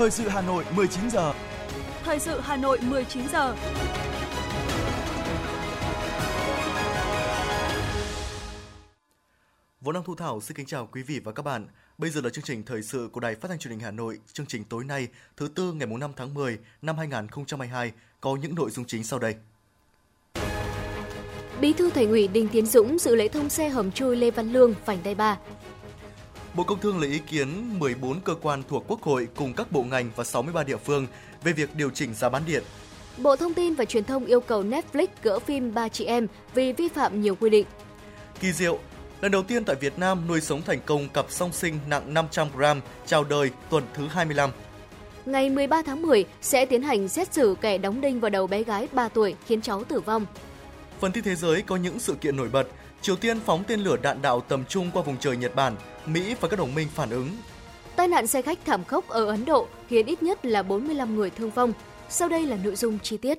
Thời sự Hà Nội 19 giờ. Thời sự Hà Nội 19 giờ. Võ Đăng Thu Thảo xin kính chào quý vị và các bạn. Bây giờ là chương trình thời sự của Đài Phát thanh Truyền hình Hà Nội. Chương trình tối nay, thứ tư ngày 5 tháng 10 năm 2022 có những nội dung chính sau đây. Bí thư Thành ủy Đinh Tiến Dũng dự lễ thông xe hầm chui Lê Văn Lương, vành đai 3. Bộ Công Thương lấy ý kiến 14 cơ quan thuộc Quốc hội cùng các bộ ngành và 63 địa phương về việc điều chỉnh giá bán điện. Bộ Thông tin và Truyền thông yêu cầu Netflix gỡ phim Ba chị em vì vi phạm nhiều quy định. Kỳ diệu, lần đầu tiên tại Việt Nam nuôi sống thành công cặp song sinh nặng 500 g chào đời tuần thứ 25. Ngày 13 tháng 10 sẽ tiến hành xét xử kẻ đóng đinh vào đầu bé gái 3 tuổi khiến cháu tử vong. Phần tin thế giới có những sự kiện nổi bật. Triều Tiên phóng tên lửa đạn đạo tầm trung qua vùng trời Nhật Bản, Mỹ và các đồng minh phản ứng. Tai nạn xe khách thảm khốc ở Ấn Độ khiến ít nhất là 45 người thương vong. Sau đây là nội dung chi tiết.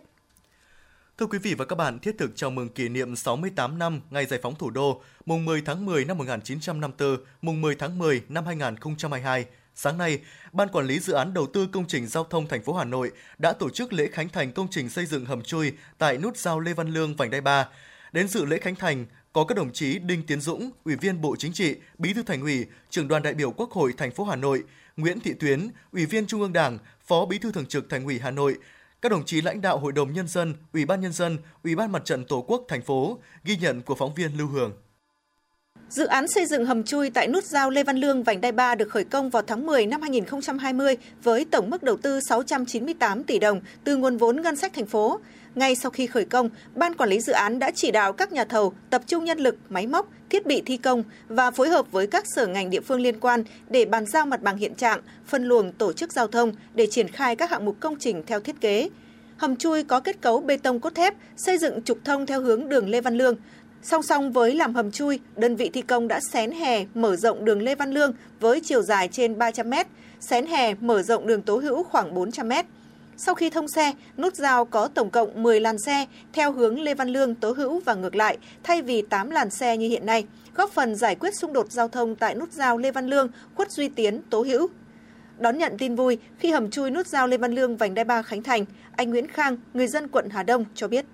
Thưa quý vị và các bạn, thiết thực chào mừng kỷ niệm 68 năm ngày giải phóng thủ đô, mùng 10 tháng 10 năm 1954, mùng 10 tháng 10 năm 2022. Sáng nay, Ban Quản lý Dự án Đầu tư Công trình Giao thông thành phố Hà Nội đã tổ chức lễ khánh thành công trình xây dựng hầm chui tại nút giao Lê Văn Lương, vành đai 3. Đến dự lễ khánh thành có các đồng chí Đinh Tiến Dũng, Ủy viên Bộ Chính trị, Bí thư Thành ủy, Trưởng đoàn đại biểu Quốc hội thành phố Hà Nội, Nguyễn Thị Tuyến, Ủy viên Trung ương Đảng, Phó Bí thư Thường trực Thành ủy Hà Nội, các đồng chí lãnh đạo Hội đồng nhân dân, Ủy ban nhân dân, Ủy ban Mặt trận Tổ quốc thành phố, ghi nhận của phóng viên Lưu Hường. Dự án xây dựng hầm chui tại nút giao Lê Văn Lương vành đai 3 được khởi công vào tháng 10 năm 2020 với tổng mức đầu tư 698 tỷ đồng từ nguồn vốn ngân sách thành phố. Ngay sau khi khởi công, Ban Quản lý dự án đã chỉ đạo các nhà thầu tập trung nhân lực, máy móc, thiết bị thi công và phối hợp với các sở ngành địa phương liên quan để bàn giao mặt bằng hiện trạng, phân luồng tổ chức giao thông để triển khai các hạng mục công trình theo thiết kế. Hầm chui có kết cấu bê tông cốt thép, xây dựng trục thông theo hướng đường Lê Văn Lương. Song song với làm hầm chui, đơn vị thi công đã xén hè mở rộng đường Lê Văn Lương với chiều dài trên 300 m, xén hè mở rộng đường Tố Hữu khoảng 400 m. Sau khi thông xe, nút giao có tổng cộng 10 làn xe theo hướng Lê Văn Lương, Tố Hữu và ngược lại, thay vì 8 làn xe như hiện nay, góp phần giải quyết xung đột giao thông tại nút giao Lê Văn Lương, Khuất Duy Tiến, Tố Hữu. Đón nhận tin vui khi hầm chui nút giao Lê Văn Lương vành đai 3 khánh thành, anh Nguyễn Khang, người dân quận Hà Đông cho biết.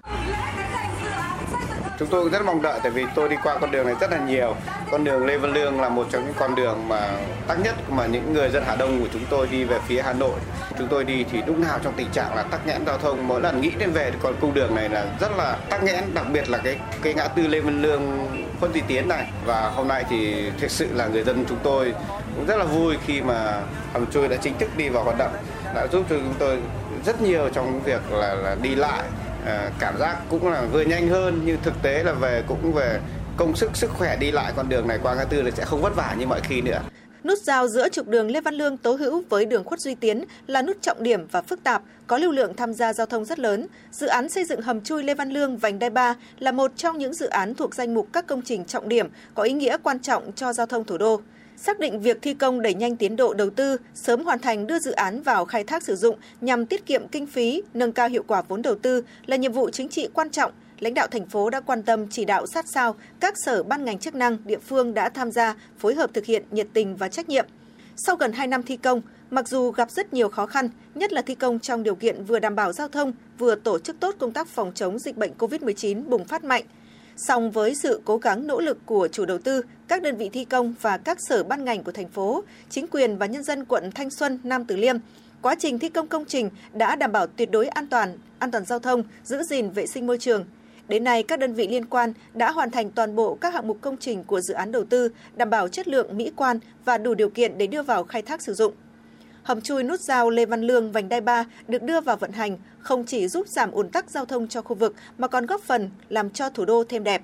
Chúng tôi rất mong đợi tại vì tôi đi qua con đường này rất là nhiều. Con đường Lê Văn Lương là một trong những con đường mà tắc nhất mà những người dân Hà Đông của chúng tôi đi về phía Hà Nội. Chúng tôi đi thì lúc nào trong tình trạng là tắc nghẽn giao thông. Mỗi lần nghĩ đến về con cung đường này là rất là tắc nghẽn, đặc biệt là cái cái ngã tư Lê Văn Lương Khuất Duy Tiến này. Và hôm nay thì thực sự là người dân chúng tôi cũng rất là vui khi mà hầm chui đã chính thức đi vào hoạt động, đã giúp cho chúng tôi rất nhiều trong việc là, là đi lại À, cảm giác cũng là vừa nhanh hơn nhưng thực tế là về cũng về công sức sức khỏe đi lại con đường này qua ngã tư là sẽ không vất vả như mọi khi nữa. Nút giao giữa trục đường Lê Văn Lương Tố Hữu với đường Khuất Duy Tiến là nút trọng điểm và phức tạp, có lưu lượng tham gia giao thông rất lớn. Dự án xây dựng hầm chui Lê Văn Lương vành đai 3 là một trong những dự án thuộc danh mục các công trình trọng điểm có ý nghĩa quan trọng cho giao thông thủ đô xác định việc thi công đẩy nhanh tiến độ đầu tư, sớm hoàn thành đưa dự án vào khai thác sử dụng nhằm tiết kiệm kinh phí, nâng cao hiệu quả vốn đầu tư là nhiệm vụ chính trị quan trọng. Lãnh đạo thành phố đã quan tâm chỉ đạo sát sao, các sở ban ngành chức năng địa phương đã tham gia phối hợp thực hiện nhiệt tình và trách nhiệm. Sau gần 2 năm thi công, mặc dù gặp rất nhiều khó khăn, nhất là thi công trong điều kiện vừa đảm bảo giao thông, vừa tổ chức tốt công tác phòng chống dịch bệnh COVID-19 bùng phát mạnh, Song với sự cố gắng nỗ lực của chủ đầu tư, các đơn vị thi công và các sở ban ngành của thành phố, chính quyền và nhân dân quận Thanh Xuân, Nam Từ Liêm, quá trình thi công công trình đã đảm bảo tuyệt đối an toàn, an toàn giao thông, giữ gìn vệ sinh môi trường. Đến nay, các đơn vị liên quan đã hoàn thành toàn bộ các hạng mục công trình của dự án đầu tư, đảm bảo chất lượng mỹ quan và đủ điều kiện để đưa vào khai thác sử dụng. Hầm chui nút giao Lê Văn Lương vành đai 3 được đưa vào vận hành không chỉ giúp giảm ùn tắc giao thông cho khu vực mà còn góp phần làm cho thủ đô thêm đẹp.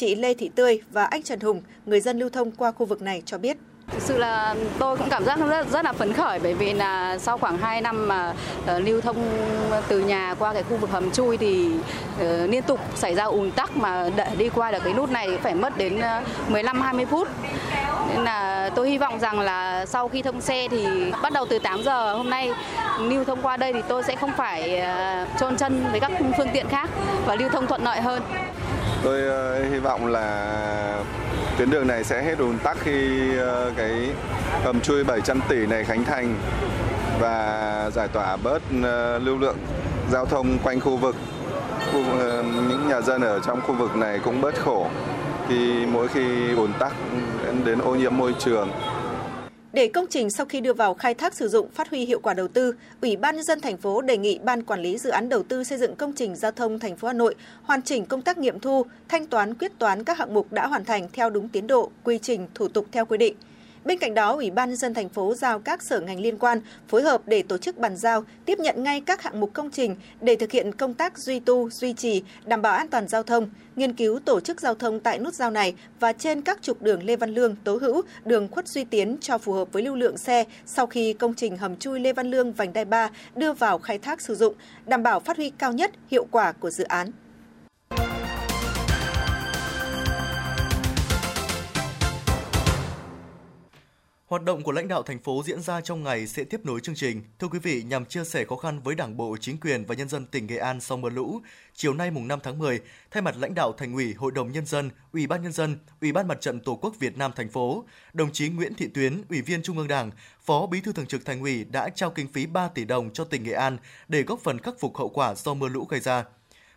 Chị Lê Thị Tươi và anh Trần Hùng, người dân lưu thông qua khu vực này cho biết. Thực sự là tôi cũng cảm giác rất, rất là phấn khởi bởi vì là sau khoảng 2 năm mà uh, lưu thông từ nhà qua cái khu vực hầm chui thì uh, liên tục xảy ra ùn tắc mà để đi qua được cái nút này phải mất đến uh, 15 20 phút. Nên là tôi hy vọng rằng là sau khi thông xe thì bắt đầu từ 8 giờ hôm nay lưu thông qua đây thì tôi sẽ không phải ờ, uh, trôn chân với các phương tiện khác và lưu thông thuận lợi hơn. Tôi ờ, hy vọng là tuyến đường này sẽ hết ùn tắc khi ờ, cái hầm chui 700 tỷ này khánh thành và giải tỏa bớt ờ, lưu lượng giao thông quanh khu vực. Khu, những nhà dân ở trong khu vực này cũng bớt khổ khi mỗi khi ùn tắc đến ô nhiễm môi trường. Để công trình sau khi đưa vào khai thác sử dụng phát huy hiệu quả đầu tư, Ủy ban nhân dân thành phố đề nghị Ban quản lý dự án đầu tư xây dựng công trình giao thông thành phố Hà Nội hoàn chỉnh công tác nghiệm thu, thanh toán quyết toán các hạng mục đã hoàn thành theo đúng tiến độ, quy trình, thủ tục theo quy định. Bên cạnh đó, Ủy ban nhân dân thành phố giao các sở ngành liên quan phối hợp để tổ chức bàn giao, tiếp nhận ngay các hạng mục công trình để thực hiện công tác duy tu, duy trì, đảm bảo an toàn giao thông, nghiên cứu tổ chức giao thông tại nút giao này và trên các trục đường Lê Văn Lương, Tố Hữu, đường Khuất Duy Tiến cho phù hợp với lưu lượng xe sau khi công trình hầm chui Lê Văn Lương vành đai 3 đưa vào khai thác sử dụng, đảm bảo phát huy cao nhất hiệu quả của dự án. Hoạt động của lãnh đạo thành phố diễn ra trong ngày sẽ tiếp nối chương trình. Thưa quý vị, nhằm chia sẻ khó khăn với Đảng bộ, chính quyền và nhân dân tỉnh Nghệ An sau mưa lũ, chiều nay mùng 5 tháng 10, thay mặt lãnh đạo Thành ủy, Hội đồng nhân dân, Ủy ban nhân dân, Ủy ban Mặt trận Tổ quốc Việt Nam thành phố, đồng chí Nguyễn Thị Tuyến, Ủy viên Trung ương Đảng, Phó Bí thư Thường trực Thành ủy đã trao kinh phí 3 tỷ đồng cho tỉnh Nghệ An để góp phần khắc phục hậu quả do mưa lũ gây ra.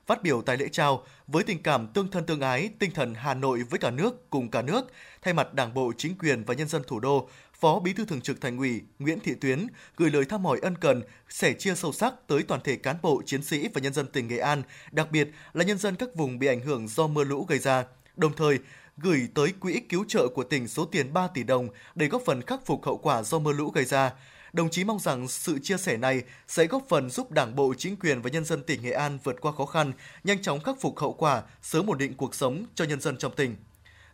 Phát biểu tại lễ trao, với tình cảm tương thân tương ái, tinh thần Hà Nội với cả nước cùng cả nước, thay mặt Đảng bộ, chính quyền và nhân dân thủ đô, Phó Bí thư Thường trực Thành ủy Nguyễn Thị Tuyến gửi lời thăm hỏi ân cần, sẻ chia sâu sắc tới toàn thể cán bộ, chiến sĩ và nhân dân tỉnh Nghệ An, đặc biệt là nhân dân các vùng bị ảnh hưởng do mưa lũ gây ra. Đồng thời, gửi tới quỹ cứu trợ của tỉnh số tiền 3 tỷ đồng để góp phần khắc phục hậu quả do mưa lũ gây ra. Đồng chí mong rằng sự chia sẻ này sẽ góp phần giúp Đảng bộ, chính quyền và nhân dân tỉnh Nghệ An vượt qua khó khăn, nhanh chóng khắc phục hậu quả, sớm ổn định cuộc sống cho nhân dân trong tỉnh.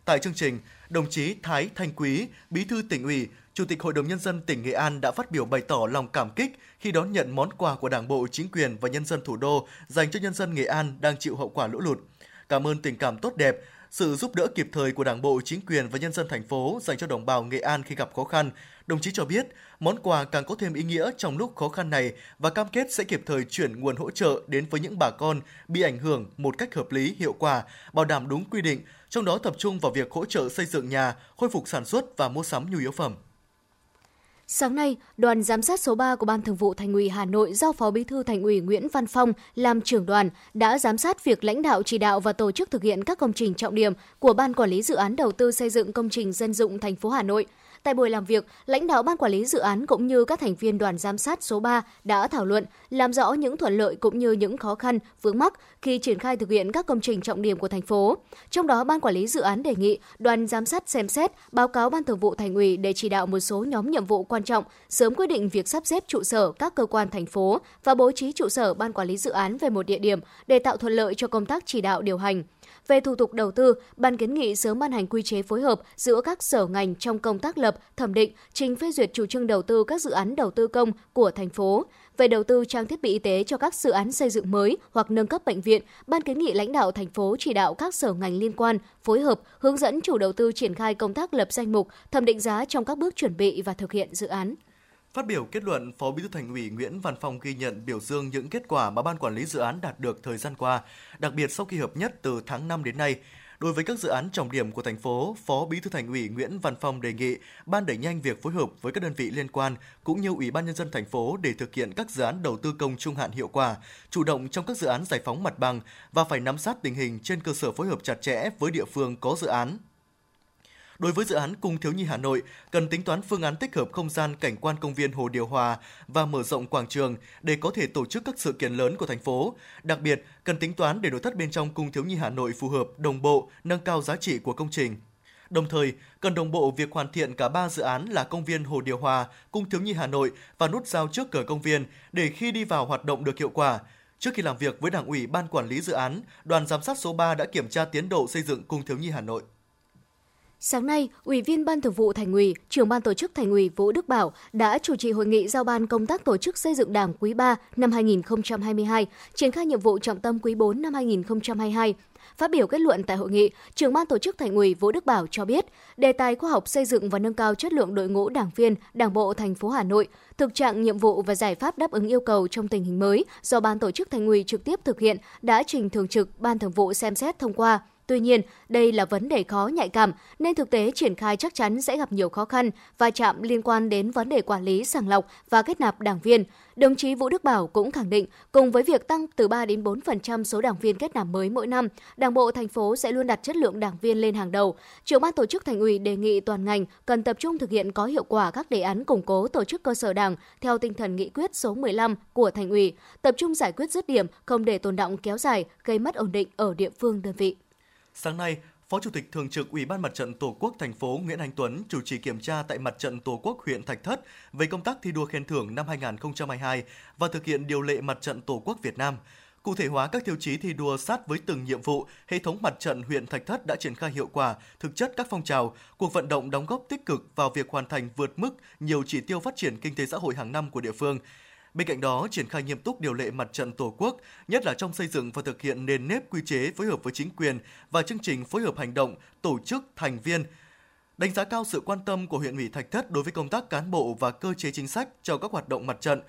Tại chương trình, đồng chí Thái Thanh Quý, Bí thư tỉnh ủy, Chủ tịch Hội đồng Nhân dân tỉnh Nghệ An đã phát biểu bày tỏ lòng cảm kích khi đón nhận món quà của Đảng bộ, chính quyền và nhân dân thủ đô dành cho nhân dân Nghệ An đang chịu hậu quả lũ lụt. Cảm ơn tình cảm tốt đẹp, sự giúp đỡ kịp thời của Đảng bộ, chính quyền và nhân dân thành phố dành cho đồng bào Nghệ An khi gặp khó khăn. Đồng chí cho biết, món quà càng có thêm ý nghĩa trong lúc khó khăn này và cam kết sẽ kịp thời chuyển nguồn hỗ trợ đến với những bà con bị ảnh hưởng một cách hợp lý, hiệu quả, bảo đảm đúng quy định, trong đó tập trung vào việc hỗ trợ xây dựng nhà, khôi phục sản xuất và mua sắm nhu yếu phẩm. Sáng nay, đoàn giám sát số 3 của Ban Thường vụ Thành ủy Hà Nội do Phó Bí thư Thành ủy Nguyễn Văn Phong làm trưởng đoàn đã giám sát việc lãnh đạo chỉ đạo và tổ chức thực hiện các công trình trọng điểm của Ban Quản lý Dự án Đầu tư xây dựng công trình dân dụng thành phố Hà Nội – Tại buổi làm việc, lãnh đạo ban quản lý dự án cũng như các thành viên đoàn giám sát số 3 đã thảo luận, làm rõ những thuận lợi cũng như những khó khăn, vướng mắc khi triển khai thực hiện các công trình trọng điểm của thành phố. Trong đó, ban quản lý dự án đề nghị đoàn giám sát xem xét, báo cáo ban thường vụ thành ủy để chỉ đạo một số nhóm nhiệm vụ quan trọng, sớm quyết định việc sắp xếp trụ sở các cơ quan thành phố và bố trí trụ sở ban quản lý dự án về một địa điểm để tạo thuận lợi cho công tác chỉ đạo điều hành. Về thủ tục đầu tư, ban kiến nghị sớm ban hành quy chế phối hợp giữa các sở ngành trong công tác lập, thẩm định, trình phê duyệt chủ trương đầu tư các dự án đầu tư công của thành phố. Về đầu tư trang thiết bị y tế cho các dự án xây dựng mới hoặc nâng cấp bệnh viện, ban kiến nghị lãnh đạo thành phố chỉ đạo các sở ngành liên quan phối hợp hướng dẫn chủ đầu tư triển khai công tác lập danh mục, thẩm định giá trong các bước chuẩn bị và thực hiện dự án. Phát biểu kết luận, Phó Bí thư Thành ủy Nguyễn Văn Phong ghi nhận biểu dương những kết quả mà ban quản lý dự án đạt được thời gian qua, đặc biệt sau khi hợp nhất từ tháng 5 đến nay. Đối với các dự án trọng điểm của thành phố, Phó Bí thư Thành ủy Nguyễn Văn Phong đề nghị ban đẩy nhanh việc phối hợp với các đơn vị liên quan cũng như Ủy ban nhân dân thành phố để thực hiện các dự án đầu tư công trung hạn hiệu quả, chủ động trong các dự án giải phóng mặt bằng và phải nắm sát tình hình trên cơ sở phối hợp chặt chẽ với địa phương có dự án, Đối với dự án Cung Thiếu Nhi Hà Nội, cần tính toán phương án tích hợp không gian cảnh quan công viên Hồ Điều Hòa và mở rộng quảng trường để có thể tổ chức các sự kiện lớn của thành phố. Đặc biệt, cần tính toán để nội thất bên trong Cung Thiếu Nhi Hà Nội phù hợp, đồng bộ, nâng cao giá trị của công trình. Đồng thời, cần đồng bộ việc hoàn thiện cả ba dự án là công viên Hồ Điều Hòa, Cung Thiếu Nhi Hà Nội và nút giao trước cửa công viên để khi đi vào hoạt động được hiệu quả. Trước khi làm việc với Đảng ủy Ban Quản lý Dự án, đoàn giám sát số 3 đã kiểm tra tiến độ xây dựng Cung Thiếu Nhi Hà Nội. Sáng nay, Ủy viên Ban Thường vụ Thành ủy, Trưởng ban Tổ chức Thành ủy Vũ Đức Bảo đã chủ trì hội nghị giao ban công tác tổ chức xây dựng Đảng quý 3 năm 2022, triển khai nhiệm vụ trọng tâm quý 4 năm 2022. Phát biểu kết luận tại hội nghị, trưởng ban tổ chức Thành ủy Vũ Đức Bảo cho biết, đề tài khoa học xây dựng và nâng cao chất lượng đội ngũ đảng viên, Đảng bộ thành phố Hà Nội, thực trạng nhiệm vụ và giải pháp đáp ứng yêu cầu trong tình hình mới do ban tổ chức Thành ủy trực tiếp thực hiện đã trình thường trực ban thường vụ xem xét thông qua Tuy nhiên, đây là vấn đề khó nhạy cảm nên thực tế triển khai chắc chắn sẽ gặp nhiều khó khăn và chạm liên quan đến vấn đề quản lý sàng lọc và kết nạp đảng viên. Đồng chí Vũ Đức Bảo cũng khẳng định, cùng với việc tăng từ 3 đến 4% số đảng viên kết nạp mới mỗi năm, Đảng bộ thành phố sẽ luôn đặt chất lượng đảng viên lên hàng đầu. Trưởng ban tổ chức thành ủy đề nghị toàn ngành cần tập trung thực hiện có hiệu quả các đề án củng cố tổ chức cơ sở đảng theo tinh thần nghị quyết số 15 của thành ủy, tập trung giải quyết dứt điểm, không để tồn động kéo dài, gây mất ổn định ở địa phương đơn vị. Sáng nay, Phó Chủ tịch Thường trực Ủy ban Mặt trận Tổ quốc thành phố Nguyễn Anh Tuấn chủ trì kiểm tra tại Mặt trận Tổ quốc huyện Thạch Thất về công tác thi đua khen thưởng năm 2022 và thực hiện điều lệ Mặt trận Tổ quốc Việt Nam. Cụ thể hóa các tiêu chí thi đua sát với từng nhiệm vụ, hệ thống mặt trận huyện Thạch Thất đã triển khai hiệu quả, thực chất các phong trào, cuộc vận động đóng góp tích cực vào việc hoàn thành vượt mức nhiều chỉ tiêu phát triển kinh tế xã hội hàng năm của địa phương. Bên cạnh đó, triển khai nghiêm túc điều lệ mặt trận Tổ quốc, nhất là trong xây dựng và thực hiện nền nếp quy chế phối hợp với chính quyền và chương trình phối hợp hành động tổ chức thành viên. Đánh giá cao sự quan tâm của huyện ủy Thạch Thất đối với công tác cán bộ và cơ chế chính sách cho các hoạt động mặt trận.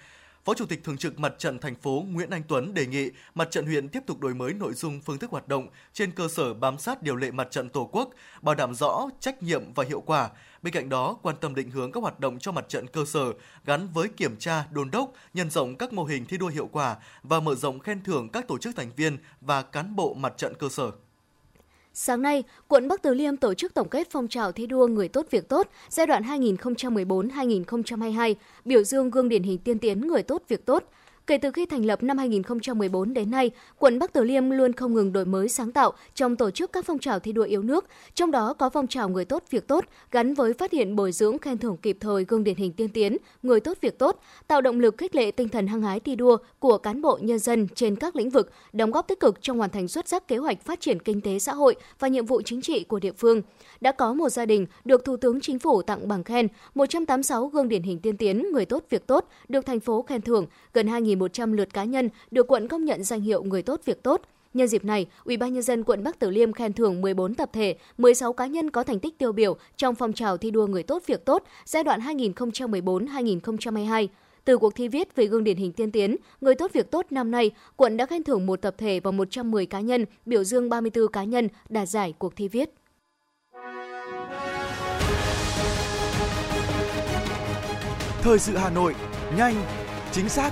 Phó Chủ tịch Thường trực Mặt trận thành phố Nguyễn Anh Tuấn đề nghị Mặt trận huyện tiếp tục đổi mới nội dung phương thức hoạt động trên cơ sở bám sát điều lệ Mặt trận Tổ quốc, bảo đảm rõ trách nhiệm và hiệu quả. Bên cạnh đó, quan tâm định hướng các hoạt động cho mặt trận cơ sở gắn với kiểm tra, đôn đốc, nhân rộng các mô hình thi đua hiệu quả và mở rộng khen thưởng các tổ chức thành viên và cán bộ mặt trận cơ sở. Sáng nay, quận Bắc Từ Liêm tổ chức tổng kết phong trào thi đua người tốt việc tốt giai đoạn 2014-2022, biểu dương gương điển hình tiên tiến người tốt việc tốt – Kể từ khi thành lập năm 2014 đến nay, quận Bắc Từ Liêm luôn không ngừng đổi mới sáng tạo trong tổ chức các phong trào thi đua yêu nước, trong đó có phong trào người tốt việc tốt gắn với phát hiện bồi dưỡng khen thưởng kịp thời gương điển hình tiên tiến, người tốt việc tốt, tạo động lực khích lệ tinh thần hăng hái thi đua của cán bộ nhân dân trên các lĩnh vực, đóng góp tích cực trong hoàn thành xuất sắc kế hoạch phát triển kinh tế xã hội và nhiệm vụ chính trị của địa phương. Đã có một gia đình được Thủ tướng Chính phủ tặng bằng khen, 186 gương điển hình tiên tiến, người tốt việc tốt được thành phố khen thưởng, gần 2 1.100 lượt cá nhân được quận công nhận danh hiệu người tốt việc tốt. Nhân dịp này, Ủy ban nhân dân quận Bắc Từ Liêm khen thưởng 14 tập thể, 16 cá nhân có thành tích tiêu biểu trong phong trào thi đua người tốt việc tốt giai đoạn 2014-2022. Từ cuộc thi viết về gương điển hình tiên tiến, người tốt việc tốt năm nay, quận đã khen thưởng một tập thể và 110 cá nhân, biểu dương 34 cá nhân đạt giải cuộc thi viết. Thời sự Hà Nội, nhanh, chính xác,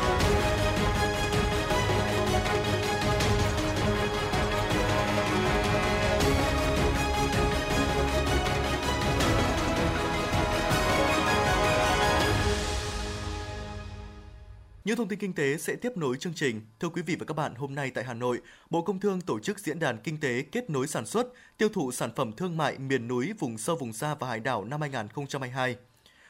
Những thông tin kinh tế sẽ tiếp nối chương trình. Thưa quý vị và các bạn, hôm nay tại Hà Nội, Bộ Công Thương tổ chức diễn đàn kinh tế kết nối sản xuất, tiêu thụ sản phẩm thương mại miền núi, vùng sâu vùng xa và hải đảo năm 2022.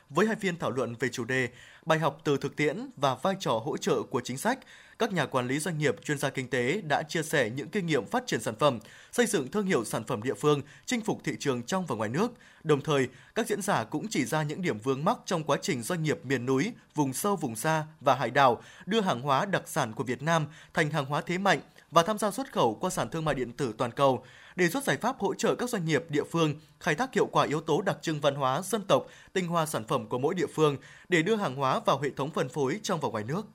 Với hai phiên thảo luận về chủ đề bài học từ thực tiễn và vai trò hỗ trợ của chính sách, các nhà quản lý doanh nghiệp, chuyên gia kinh tế đã chia sẻ những kinh nghiệm phát triển sản phẩm, xây dựng thương hiệu sản phẩm địa phương, chinh phục thị trường trong và ngoài nước. Đồng thời, các diễn giả cũng chỉ ra những điểm vướng mắc trong quá trình doanh nghiệp miền núi, vùng sâu, vùng xa và hải đảo đưa hàng hóa đặc sản của Việt Nam thành hàng hóa thế mạnh và tham gia xuất khẩu qua sàn thương mại điện tử toàn cầu, đề xuất giải pháp hỗ trợ các doanh nghiệp địa phương khai thác hiệu quả yếu tố đặc trưng văn hóa dân tộc, tinh hoa sản phẩm của mỗi địa phương để đưa hàng hóa vào hệ thống phân phối trong và ngoài nước.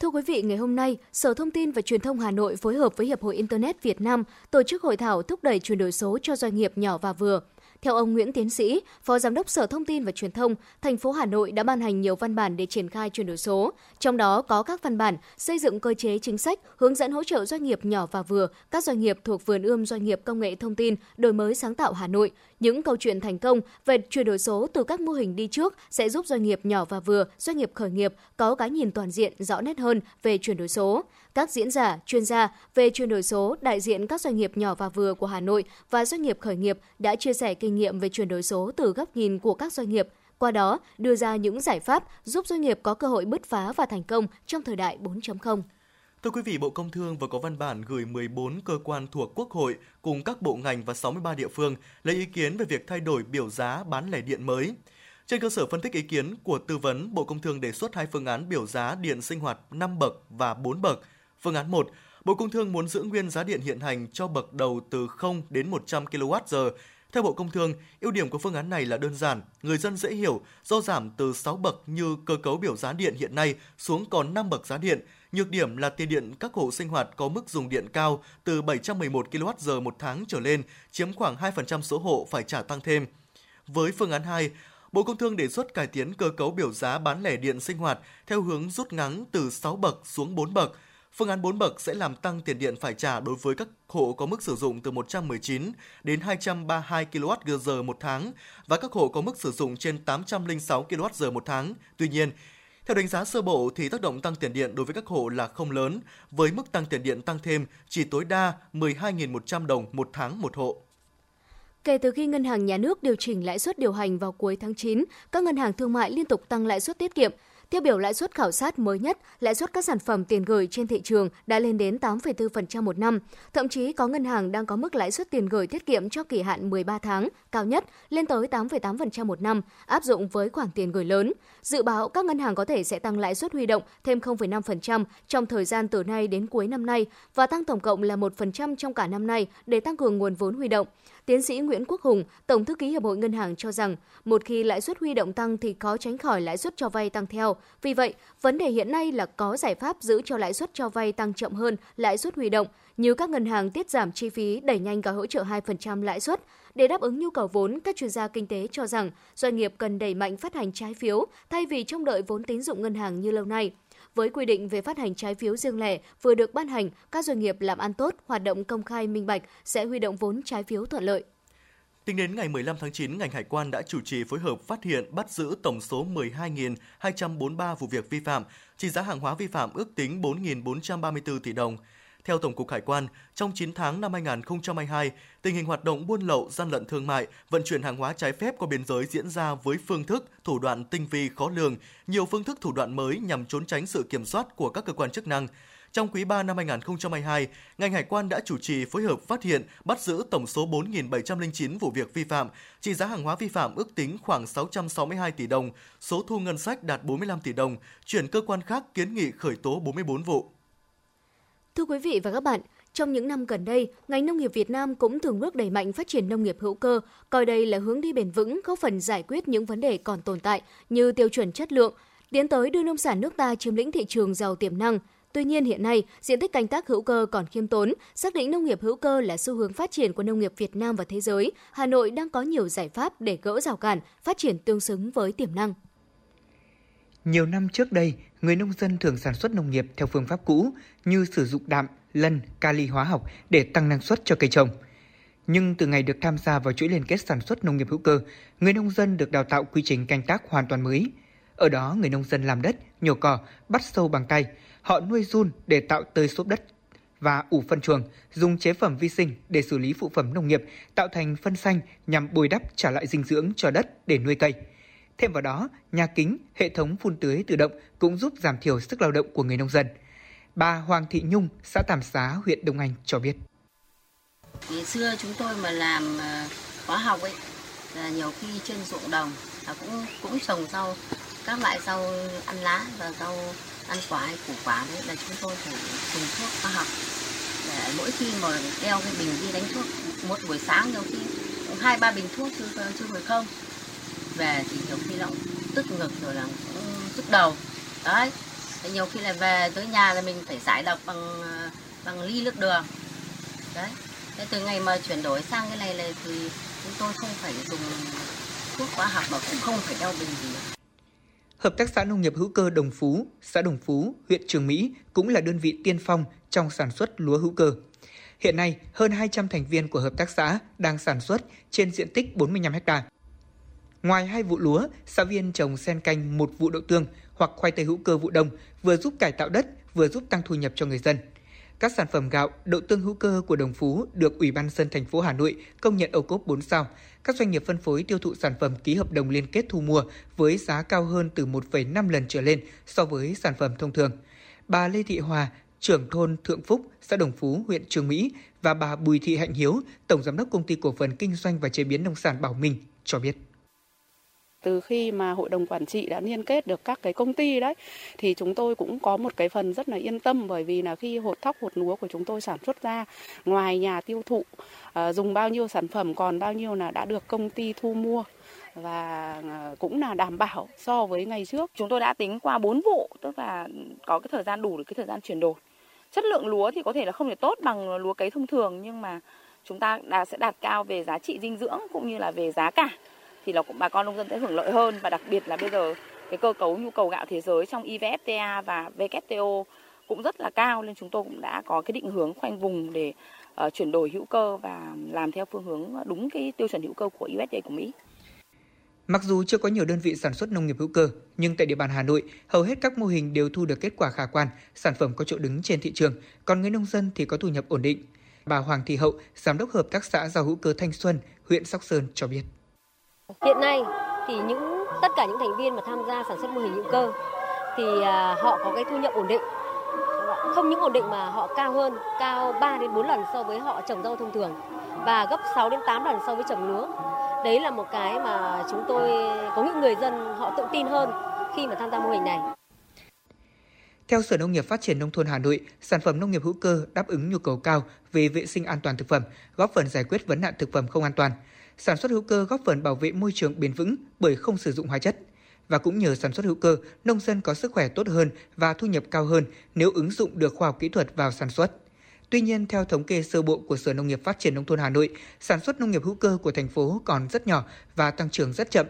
Thưa quý vị, ngày hôm nay, Sở Thông tin và Truyền thông Hà Nội phối hợp với Hiệp hội Internet Việt Nam tổ chức hội thảo thúc đẩy chuyển đổi số cho doanh nghiệp nhỏ và vừa. Theo ông Nguyễn Tiến Sĩ, Phó Giám đốc Sở Thông tin và Truyền thông, thành phố Hà Nội đã ban hành nhiều văn bản để triển khai chuyển đổi số, trong đó có các văn bản xây dựng cơ chế chính sách hướng dẫn hỗ trợ doanh nghiệp nhỏ và vừa, các doanh nghiệp thuộc vườn ươm doanh nghiệp công nghệ thông tin, đổi mới sáng tạo Hà Nội. Những câu chuyện thành công về chuyển đổi số từ các mô hình đi trước sẽ giúp doanh nghiệp nhỏ và vừa, doanh nghiệp khởi nghiệp có cái nhìn toàn diện rõ nét hơn về chuyển đổi số các diễn giả, chuyên gia về chuyển đổi số, đại diện các doanh nghiệp nhỏ và vừa của Hà Nội và doanh nghiệp khởi nghiệp đã chia sẻ kinh nghiệm về chuyển đổi số từ góc nhìn của các doanh nghiệp, qua đó đưa ra những giải pháp giúp doanh nghiệp có cơ hội bứt phá và thành công trong thời đại 4.0. Thưa quý vị, Bộ Công Thương vừa có văn bản gửi 14 cơ quan thuộc Quốc hội cùng các bộ ngành và 63 địa phương lấy ý kiến về việc thay đổi biểu giá bán lẻ điện mới. Trên cơ sở phân tích ý kiến của tư vấn, Bộ Công Thương đề xuất hai phương án biểu giá điện sinh hoạt 5 bậc và 4 bậc Phương án 1, Bộ Công Thương muốn giữ nguyên giá điện hiện hành cho bậc đầu từ 0 đến 100 kWh Theo Bộ Công Thương, ưu điểm của phương án này là đơn giản, người dân dễ hiểu do giảm từ 6 bậc như cơ cấu biểu giá điện hiện nay xuống còn 5 bậc giá điện. Nhược điểm là tiền điện các hộ sinh hoạt có mức dùng điện cao từ 711 kWh một tháng trở lên, chiếm khoảng 2% số hộ phải trả tăng thêm. Với phương án 2, Bộ Công Thương đề xuất cải tiến cơ cấu biểu giá bán lẻ điện sinh hoạt theo hướng rút ngắn từ 6 bậc xuống 4 bậc. Phương án 4 bậc sẽ làm tăng tiền điện phải trả đối với các hộ có mức sử dụng từ 119 đến 232 kWh một tháng và các hộ có mức sử dụng trên 806 kWh một tháng. Tuy nhiên, theo đánh giá sơ bộ thì tác động tăng tiền điện đối với các hộ là không lớn, với mức tăng tiền điện tăng thêm chỉ tối đa 12.100 đồng một tháng một hộ. Kể từ khi Ngân hàng Nhà nước điều chỉnh lãi suất điều hành vào cuối tháng 9, các ngân hàng thương mại liên tục tăng lãi suất tiết kiệm. Tiêu biểu lãi suất khảo sát mới nhất, lãi suất các sản phẩm tiền gửi trên thị trường đã lên đến 8,4% một năm. Thậm chí có ngân hàng đang có mức lãi suất tiền gửi tiết kiệm cho kỳ hạn 13 tháng, cao nhất lên tới 8,8% một năm, áp dụng với khoản tiền gửi lớn. Dự báo các ngân hàng có thể sẽ tăng lãi suất huy động thêm 0,5% trong thời gian từ nay đến cuối năm nay và tăng tổng cộng là 1% trong cả năm nay để tăng cường nguồn vốn huy động. Tiến sĩ Nguyễn Quốc Hùng, Tổng thư ký Hiệp hội Ngân hàng cho rằng, một khi lãi suất huy động tăng thì khó tránh khỏi lãi suất cho vay tăng theo. Vì vậy, vấn đề hiện nay là có giải pháp giữ cho lãi suất cho vay tăng chậm hơn lãi suất huy động, như các ngân hàng tiết giảm chi phí đẩy nhanh gói hỗ trợ 2% lãi suất. Để đáp ứng nhu cầu vốn, các chuyên gia kinh tế cho rằng doanh nghiệp cần đẩy mạnh phát hành trái phiếu thay vì trông đợi vốn tín dụng ngân hàng như lâu nay. Với quy định về phát hành trái phiếu riêng lẻ vừa được ban hành, các doanh nghiệp làm ăn tốt, hoạt động công khai minh bạch sẽ huy động vốn trái phiếu thuận lợi. Tính đến ngày 15 tháng 9, ngành hải quan đã chủ trì phối hợp phát hiện bắt giữ tổng số 12.243 vụ việc vi phạm, trị giá hàng hóa vi phạm ước tính 4.434 tỷ đồng. Theo Tổng cục Hải quan, trong 9 tháng năm 2022, tình hình hoạt động buôn lậu, gian lận thương mại, vận chuyển hàng hóa trái phép qua biên giới diễn ra với phương thức, thủ đoạn tinh vi khó lường, nhiều phương thức thủ đoạn mới nhằm trốn tránh sự kiểm soát của các cơ quan chức năng. Trong quý 3 năm 2022, ngành hải quan đã chủ trì phối hợp phát hiện, bắt giữ tổng số 4.709 vụ việc vi phạm, trị giá hàng hóa vi phạm ước tính khoảng 662 tỷ đồng, số thu ngân sách đạt 45 tỷ đồng, chuyển cơ quan khác kiến nghị khởi tố 44 vụ. Thưa quý vị và các bạn, trong những năm gần đây, ngành nông nghiệp Việt Nam cũng thường bước đẩy mạnh phát triển nông nghiệp hữu cơ, coi đây là hướng đi bền vững, góp phần giải quyết những vấn đề còn tồn tại như tiêu chuẩn chất lượng, tiến tới đưa nông sản nước ta chiếm lĩnh thị trường giàu tiềm năng. Tuy nhiên hiện nay, diện tích canh tác hữu cơ còn khiêm tốn, xác định nông nghiệp hữu cơ là xu hướng phát triển của nông nghiệp Việt Nam và thế giới. Hà Nội đang có nhiều giải pháp để gỡ rào cản, phát triển tương xứng với tiềm năng. Nhiều năm trước đây, người nông dân thường sản xuất nông nghiệp theo phương pháp cũ như sử dụng đạm, lân, kali hóa học để tăng năng suất cho cây trồng. Nhưng từ ngày được tham gia vào chuỗi liên kết sản xuất nông nghiệp hữu cơ, người nông dân được đào tạo quy trình canh tác hoàn toàn mới. Ở đó, người nông dân làm đất, nhổ cỏ, bắt sâu bằng tay. Họ nuôi run để tạo tơi xốp đất và ủ phân chuồng, dùng chế phẩm vi sinh để xử lý phụ phẩm nông nghiệp, tạo thành phân xanh nhằm bồi đắp trả lại dinh dưỡng cho đất để nuôi cây – Thêm vào đó, nhà kính, hệ thống phun tưới tự động cũng giúp giảm thiểu sức lao động của người nông dân. Bà Hoàng Thị Nhung, xã Tàm Xá, huyện Đông Anh cho biết. Ngày xưa chúng tôi mà làm ờ, khóa hóa học ấy, là nhiều khi trên ruộng đồng là cũng cũng trồng rau các loại rau ăn lá và rau ăn quả hay củ quả đấy là chúng tôi phải dùng thuốc khoa học để mỗi khi mà đeo cái bình đi đánh thuốc một buổi sáng nhiều khi hai ba bình thuốc chứ chứ không về thì nhiều khi nó tức ngực rồi là cũng tức đầu đấy thì nhiều khi là về tới nhà là mình phải giải độc bằng ờ, bằng ly nước đường đấy thế từ ngày mà chuyển đổi sang cái này này thì chúng tôi không phải dùng thuốc hóa học mà cũng không phải đeo bình gì Hợp tác xã nông nghiệp hữu cơ Đồng Phú, xã Đồng Phú, huyện Trường Mỹ cũng là đơn vị tiên phong trong sản xuất lúa hữu cơ. Hiện nay, hơn 200 thành viên của hợp tác xã đang sản xuất trên diện tích 45 ha. Ngoài hai vụ lúa, xã viên trồng sen canh một vụ đậu tương hoặc khoai tây hữu cơ vụ đông vừa giúp cải tạo đất, vừa giúp tăng thu nhập cho người dân. Các sản phẩm gạo, đậu tương hữu cơ của Đồng Phú được Ủy ban dân thành phố Hà Nội công nhận ô cốp 4 sao. Các doanh nghiệp phân phối tiêu thụ sản phẩm ký hợp đồng liên kết thu mua với giá cao hơn từ 1,5 lần trở lên so với sản phẩm thông thường. Bà Lê Thị Hòa, trưởng thôn Thượng Phúc, xã Đồng Phú, huyện Trường Mỹ và bà Bùi Thị Hạnh Hiếu, tổng giám đốc công ty cổ phần kinh doanh và chế biến nông sản Bảo Minh cho biết từ khi mà hội đồng quản trị đã liên kết được các cái công ty đấy thì chúng tôi cũng có một cái phần rất là yên tâm bởi vì là khi hột thóc hột lúa của chúng tôi sản xuất ra ngoài nhà tiêu thụ ờ, dùng bao nhiêu sản phẩm còn bao nhiêu là đã được công ty thu mua và ờ, cũng là đảm bảo so với ngày trước. Chúng tôi đã tính qua 4 vụ, tức là có cái thời gian đủ được cái thời gian chuyển đổi. Chất lượng lúa thì có thể là không thể tốt bằng lúa cấy thông thường nhưng mà chúng ta đã sẽ đạt cao về giá trị dinh dưỡng cũng như là về giá cả thì là cũng bà con nông dân sẽ hưởng lợi hơn và đặc biệt là bây giờ cái cơ cấu nhu cầu gạo thế giới trong IVFTA và WTO cũng rất là cao nên chúng tôi cũng đã có cái định hướng khoanh vùng để uh, chuyển đổi hữu cơ và làm theo phương hướng đúng cái tiêu chuẩn hữu cơ của USDA của Mỹ. Mặc dù chưa có nhiều đơn vị sản xuất nông nghiệp hữu cơ, nhưng tại địa bàn Hà Nội, hầu hết các mô hình đều thu được kết quả khả quan, sản phẩm có chỗ đứng trên thị trường, còn người nông dân thì có thu nhập ổn định. Bà Hoàng Thị Hậu, Giám đốc Hợp tác xã rau hữu cơ Thanh Xuân, huyện Sóc Sơn cho biết. Hiện nay thì những tất cả những thành viên mà tham gia sản xuất mô hình hữu cơ thì à, họ có cái thu nhập ổn định. Không những ổn định mà họ cao hơn, cao 3 đến 4 lần so với họ trồng rau thông thường và gấp 6 đến 8 lần so với trồng lúa. Đấy là một cái mà chúng tôi có những người dân họ tự tin hơn khi mà tham gia mô hình này. Theo Sở Nông nghiệp Phát triển Nông thôn Hà Nội, sản phẩm nông nghiệp hữu cơ đáp ứng nhu cầu cao về vệ sinh an toàn thực phẩm, góp phần giải quyết vấn nạn thực phẩm không an toàn. Sản xuất hữu cơ góp phần bảo vệ môi trường bền vững bởi không sử dụng hóa chất. Và cũng nhờ sản xuất hữu cơ, nông dân có sức khỏe tốt hơn và thu nhập cao hơn nếu ứng dụng được khoa học kỹ thuật vào sản xuất. Tuy nhiên, theo thống kê sơ bộ của Sở Nông nghiệp Phát triển Nông thôn Hà Nội, sản xuất nông nghiệp hữu cơ của thành phố còn rất nhỏ và tăng trưởng rất chậm.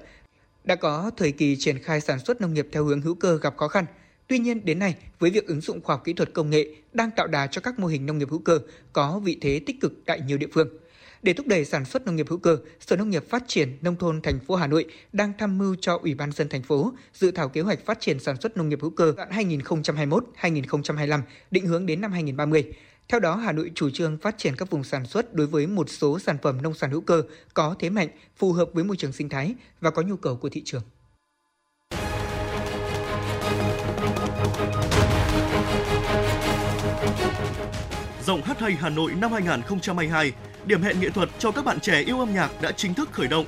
Đã có thời kỳ triển khai sản xuất nông nghiệp theo hướng hữu cơ gặp khó khăn – Tuy nhiên đến nay, với việc ứng dụng khoa học kỹ thuật công nghệ đang tạo đà cho các mô hình nông nghiệp hữu cơ có vị thế tích cực tại nhiều địa phương. Để thúc đẩy sản xuất nông nghiệp hữu cơ, Sở Nông nghiệp Phát triển nông thôn thành phố Hà Nội đang tham mưu cho Ủy ban dân thành phố dự thảo kế hoạch phát triển sản xuất nông nghiệp hữu cơ đoạn 2021-2025 định hướng đến năm 2030. Theo đó, Hà Nội chủ trương phát triển các vùng sản xuất đối với một số sản phẩm nông sản hữu cơ có thế mạnh, phù hợp với môi trường sinh thái và có nhu cầu của thị trường. Rộng hát hay Hà Nội năm 2022, điểm hẹn nghệ thuật cho các bạn trẻ yêu âm nhạc đã chính thức khởi động.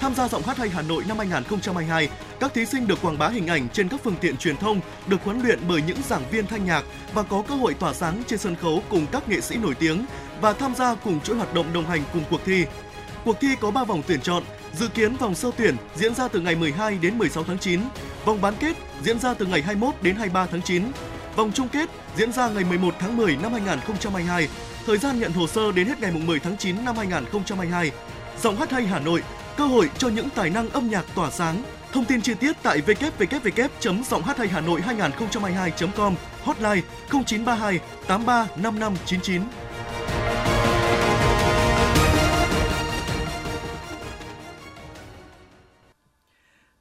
Tham gia Giọng hát hay Hà Nội năm 2022, các thí sinh được quảng bá hình ảnh trên các phương tiện truyền thông, được huấn luyện bởi những giảng viên thanh nhạc và có cơ hội tỏa sáng trên sân khấu cùng các nghệ sĩ nổi tiếng và tham gia cùng chuỗi hoạt động đồng hành cùng cuộc thi. Cuộc thi có 3 vòng tuyển chọn, dự kiến vòng sơ tuyển diễn ra từ ngày 12 đến 16 tháng 9, vòng bán kết diễn ra từ ngày 21 đến 23 tháng 9 Vòng chung kết diễn ra ngày 11 tháng 10 năm 2022. Thời gian nhận hồ sơ đến hết ngày 10 tháng 9 năm 2022. Giọng hát hay Hà Nội, cơ hội cho những tài năng âm nhạc tỏa sáng. Thông tin chi tiết tại www.gionghthaihanoit2022.com, hotline 0932 83 5599.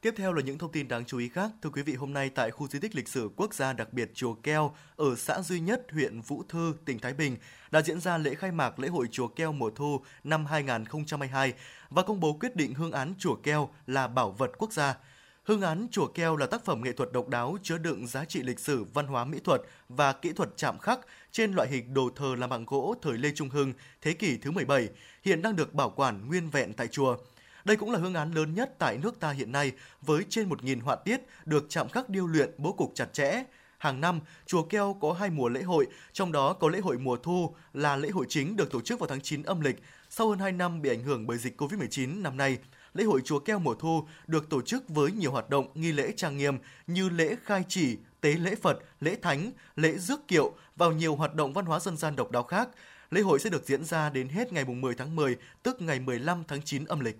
Tiếp theo là những thông tin đáng chú ý khác. Thưa quý vị, hôm nay tại khu di tích lịch sử quốc gia đặc biệt Chùa Keo ở xã Duy Nhất, huyện Vũ Thư, tỉnh Thái Bình đã diễn ra lễ khai mạc lễ hội Chùa Keo mùa thu năm 2022 và công bố quyết định hương án Chùa Keo là bảo vật quốc gia. Hương án Chùa Keo là tác phẩm nghệ thuật độc đáo chứa đựng giá trị lịch sử, văn hóa mỹ thuật và kỹ thuật chạm khắc trên loại hình đồ thờ làm bằng gỗ thời Lê Trung Hưng, thế kỷ thứ 17, hiện đang được bảo quản nguyên vẹn tại chùa. Đây cũng là hương án lớn nhất tại nước ta hiện nay với trên 1.000 họa tiết được chạm khắc điêu luyện bố cục chặt chẽ. Hàng năm, chùa Keo có hai mùa lễ hội, trong đó có lễ hội mùa thu là lễ hội chính được tổ chức vào tháng 9 âm lịch. Sau hơn 2 năm bị ảnh hưởng bởi dịch Covid-19 năm nay, lễ hội chùa Keo mùa thu được tổ chức với nhiều hoạt động nghi lễ trang nghiêm như lễ khai chỉ, tế lễ Phật, lễ thánh, lễ rước kiệu vào nhiều hoạt động văn hóa dân gian độc đáo khác. Lễ hội sẽ được diễn ra đến hết ngày 10 tháng 10, tức ngày 15 tháng 9 âm lịch.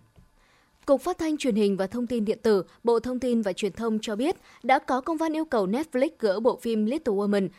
Cục Phát thanh Truyền hình và Thông tin Điện tử, Bộ Thông tin và Truyền thông cho biết đã có công văn yêu cầu Netflix gỡ bộ phim Little Women,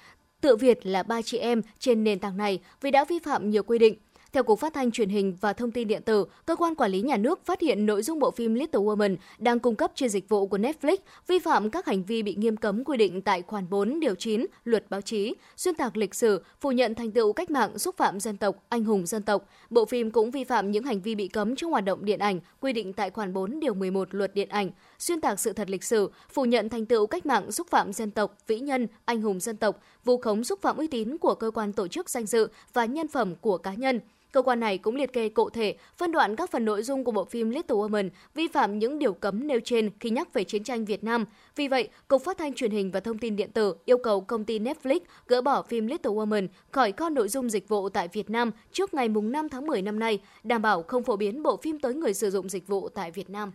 tự Việt là ba chị em trên nền tảng này vì đã vi phạm nhiều quy định. Theo Cục Phát thanh Truyền hình và Thông tin Điện tử, cơ quan quản lý nhà nước phát hiện nội dung bộ phim Little Woman đang cung cấp trên dịch vụ của Netflix vi phạm các hành vi bị nghiêm cấm quy định tại khoản 4 điều 9 Luật báo chí, xuyên tạc lịch sử, phủ nhận thành tựu cách mạng, xúc phạm dân tộc, anh hùng dân tộc. Bộ phim cũng vi phạm những hành vi bị cấm trong hoạt động điện ảnh quy định tại khoản 4 điều 11 Luật điện ảnh, xuyên tạc sự thật lịch sử, phủ nhận thành tựu cách mạng, xúc phạm dân tộc, vĩ nhân, anh hùng dân tộc, vu khống xúc phạm uy tín của cơ quan tổ chức danh dự và nhân phẩm của cá nhân. Cơ quan này cũng liệt kê cụ thể, phân đoạn các phần nội dung của bộ phim Little Women vi phạm những điều cấm nêu trên khi nhắc về chiến tranh Việt Nam. Vì vậy, Cục Phát thanh Truyền hình và Thông tin Điện tử yêu cầu công ty Netflix gỡ bỏ phim Little Women khỏi kho nội dung dịch vụ tại Việt Nam trước ngày 5 tháng 10 năm nay, đảm bảo không phổ biến bộ phim tới người sử dụng dịch vụ tại Việt Nam.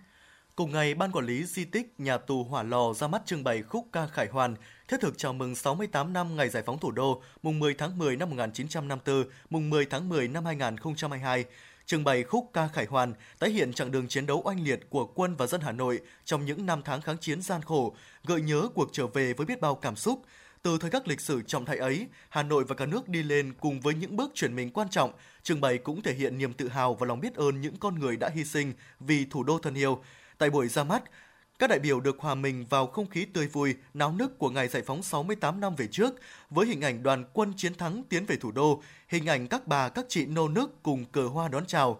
Cùng ngày, Ban Quản lý Di tích Nhà tù Hỏa Lò ra mắt trưng bày khúc ca Khải Hoàn, thiết thực chào mừng 68 năm ngày giải phóng thủ đô, mùng 10 tháng 10 năm 1954, mùng 10 tháng 10 năm 2022. Trưng bày khúc ca Khải Hoàn tái hiện chặng đường chiến đấu oanh liệt của quân và dân Hà Nội trong những năm tháng kháng chiến gian khổ, gợi nhớ cuộc trở về với biết bao cảm xúc. Từ thời khắc lịch sử trọng đại ấy, Hà Nội và cả nước đi lên cùng với những bước chuyển mình quan trọng, trưng bày cũng thể hiện niềm tự hào và lòng biết ơn những con người đã hy sinh vì thủ đô thân yêu, Tại buổi ra mắt, các đại biểu được hòa mình vào không khí tươi vui, náo nức của ngày giải phóng 68 năm về trước, với hình ảnh đoàn quân chiến thắng tiến về thủ đô, hình ảnh các bà các chị nô nức cùng cờ hoa đón chào.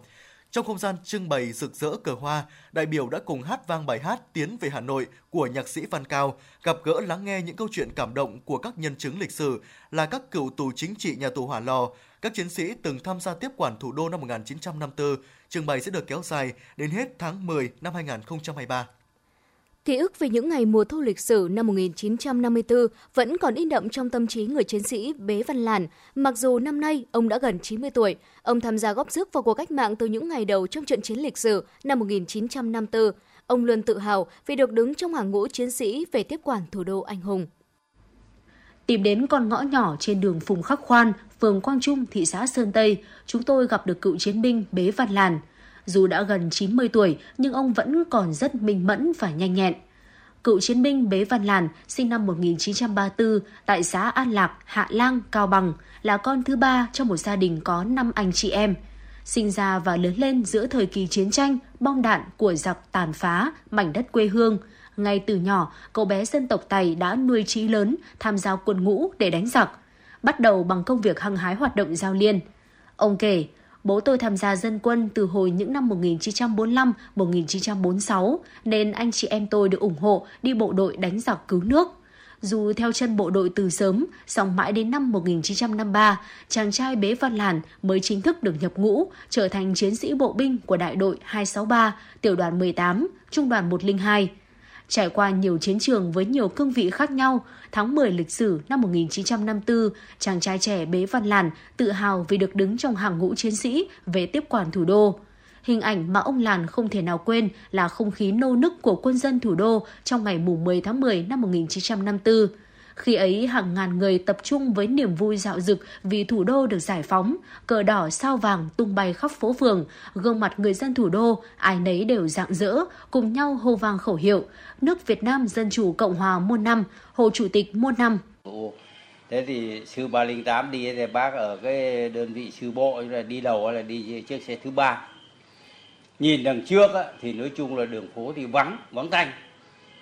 Trong không gian trưng bày rực rỡ cờ hoa, đại biểu đã cùng hát vang bài hát Tiến về Hà Nội của nhạc sĩ Văn Cao, gặp gỡ lắng nghe những câu chuyện cảm động của các nhân chứng lịch sử là các cựu tù chính trị nhà tù Hỏa Lò, các chiến sĩ từng tham gia tiếp quản thủ đô năm 1954. Trưng bày sẽ được kéo dài đến hết tháng 10 năm 2023. Ký ức về những ngày mùa thu lịch sử năm 1954 vẫn còn in đậm trong tâm trí người chiến sĩ Bế Văn Làn. Mặc dù năm nay ông đã gần 90 tuổi, ông tham gia góp sức vào cuộc cách mạng từ những ngày đầu trong trận chiến lịch sử năm 1954. Ông luôn tự hào vì được đứng trong hàng ngũ chiến sĩ về tiếp quản thủ đô anh hùng. Tìm đến con ngõ nhỏ trên đường Phùng Khắc Khoan, phường Quang Trung, thị xã Sơn Tây, chúng tôi gặp được cựu chiến binh Bế Văn Làn. Dù đã gần 90 tuổi, nhưng ông vẫn còn rất minh mẫn và nhanh nhẹn. Cựu chiến binh Bế Văn Làn, sinh năm 1934 tại xã An Lạc, Hạ Lang, Cao Bằng, là con thứ ba trong một gia đình có 5 anh chị em. Sinh ra và lớn lên giữa thời kỳ chiến tranh, bom đạn của giặc tàn phá, mảnh đất quê hương. Ngay từ nhỏ, cậu bé dân tộc Tày đã nuôi trí lớn, tham gia quân ngũ để đánh giặc. Bắt đầu bằng công việc hăng hái hoạt động giao liên. Ông kể, Bố tôi tham gia dân quân từ hồi những năm 1945-1946 nên anh chị em tôi được ủng hộ đi bộ đội đánh giặc cứu nước. Dù theo chân bộ đội từ sớm, song mãi đến năm 1953, chàng trai Bế Văn Làn mới chính thức được nhập ngũ, trở thành chiến sĩ bộ binh của đại đội 263, tiểu đoàn 18, trung đoàn 102. Trải qua nhiều chiến trường với nhiều cương vị khác nhau, tháng 10 lịch sử năm 1954, chàng trai trẻ Bế Văn Làn tự hào vì được đứng trong hàng ngũ chiến sĩ về tiếp quản thủ đô. Hình ảnh mà ông Làn không thể nào quên là không khí nô nức của quân dân thủ đô trong ngày mùng 10 tháng 10 năm 1954. Khi ấy hàng ngàn người tập trung với niềm vui dạo dực vì thủ đô được giải phóng, cờ đỏ sao vàng tung bay khắp phố phường, gương mặt người dân thủ đô ai nấy đều rạng rỡ, cùng nhau hô vang khẩu hiệu, nước Việt Nam Dân Chủ Cộng Hòa muôn năm, Hồ Chủ tịch muôn năm. Thế thì sư 308 đi thì bác ở cái đơn vị sư bộ là đi đầu là đi chiếc xe thứ ba. Nhìn đằng trước thì nói chung là đường phố thì vắng, vắng tanh.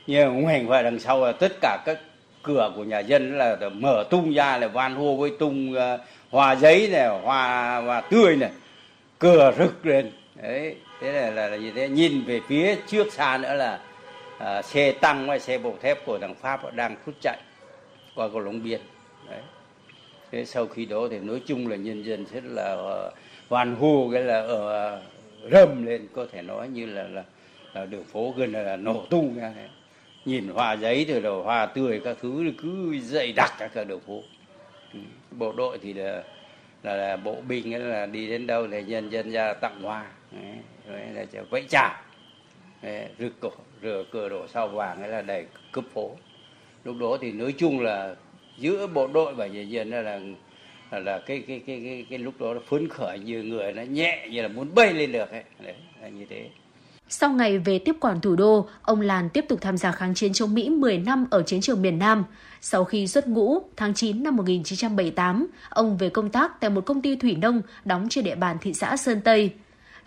Nhưng ngoài và đằng sau là tất cả các cửa của nhà dân là mở tung ra là van hô với tung uh, hoa giấy này hoa hoa tươi này. Cửa rực lên. Đấy thế là, là, là như thế. Nhìn về phía trước xa nữa là uh, xe tăng và xe bọc thép của đảng pháp đang rút chạy qua cầu long biên. Đấy. Thế sau khi đó thì nói chung là nhân dân rất là ờ, uh, hoan hô cái là ở uh, rầm lên. Có thể nói như là là, là đường phố gần là, là nổ tung ra. thế nhìn hoa giấy rồi là hoa tươi các thứ cứ dậy đặc các đường phố. Ừ, bộ đội thì là là, là bộ binh là đi đến đâu thì nhân dân ra tặng hoa. Đấy, rồi là vẫy chào. Rực cổ rửa cửa đổ sao vàng ấy là đầy cướp phố. Lúc đó thì nói chung là giữa bộ đội và nhân dân là là là, là cái, cái cái cái cái lúc đó nó phấn khởi như người nó nhẹ như là muốn bay lên được ấy. Đấy là như thế sau ngày về tiếp quản thủ đô, ông Làn tiếp tục tham gia kháng chiến chống Mỹ 10 năm ở chiến trường miền Nam. Sau khi xuất ngũ, tháng 9 năm 1978, ông về công tác tại một công ty thủy nông đóng trên địa bàn thị xã Sơn Tây.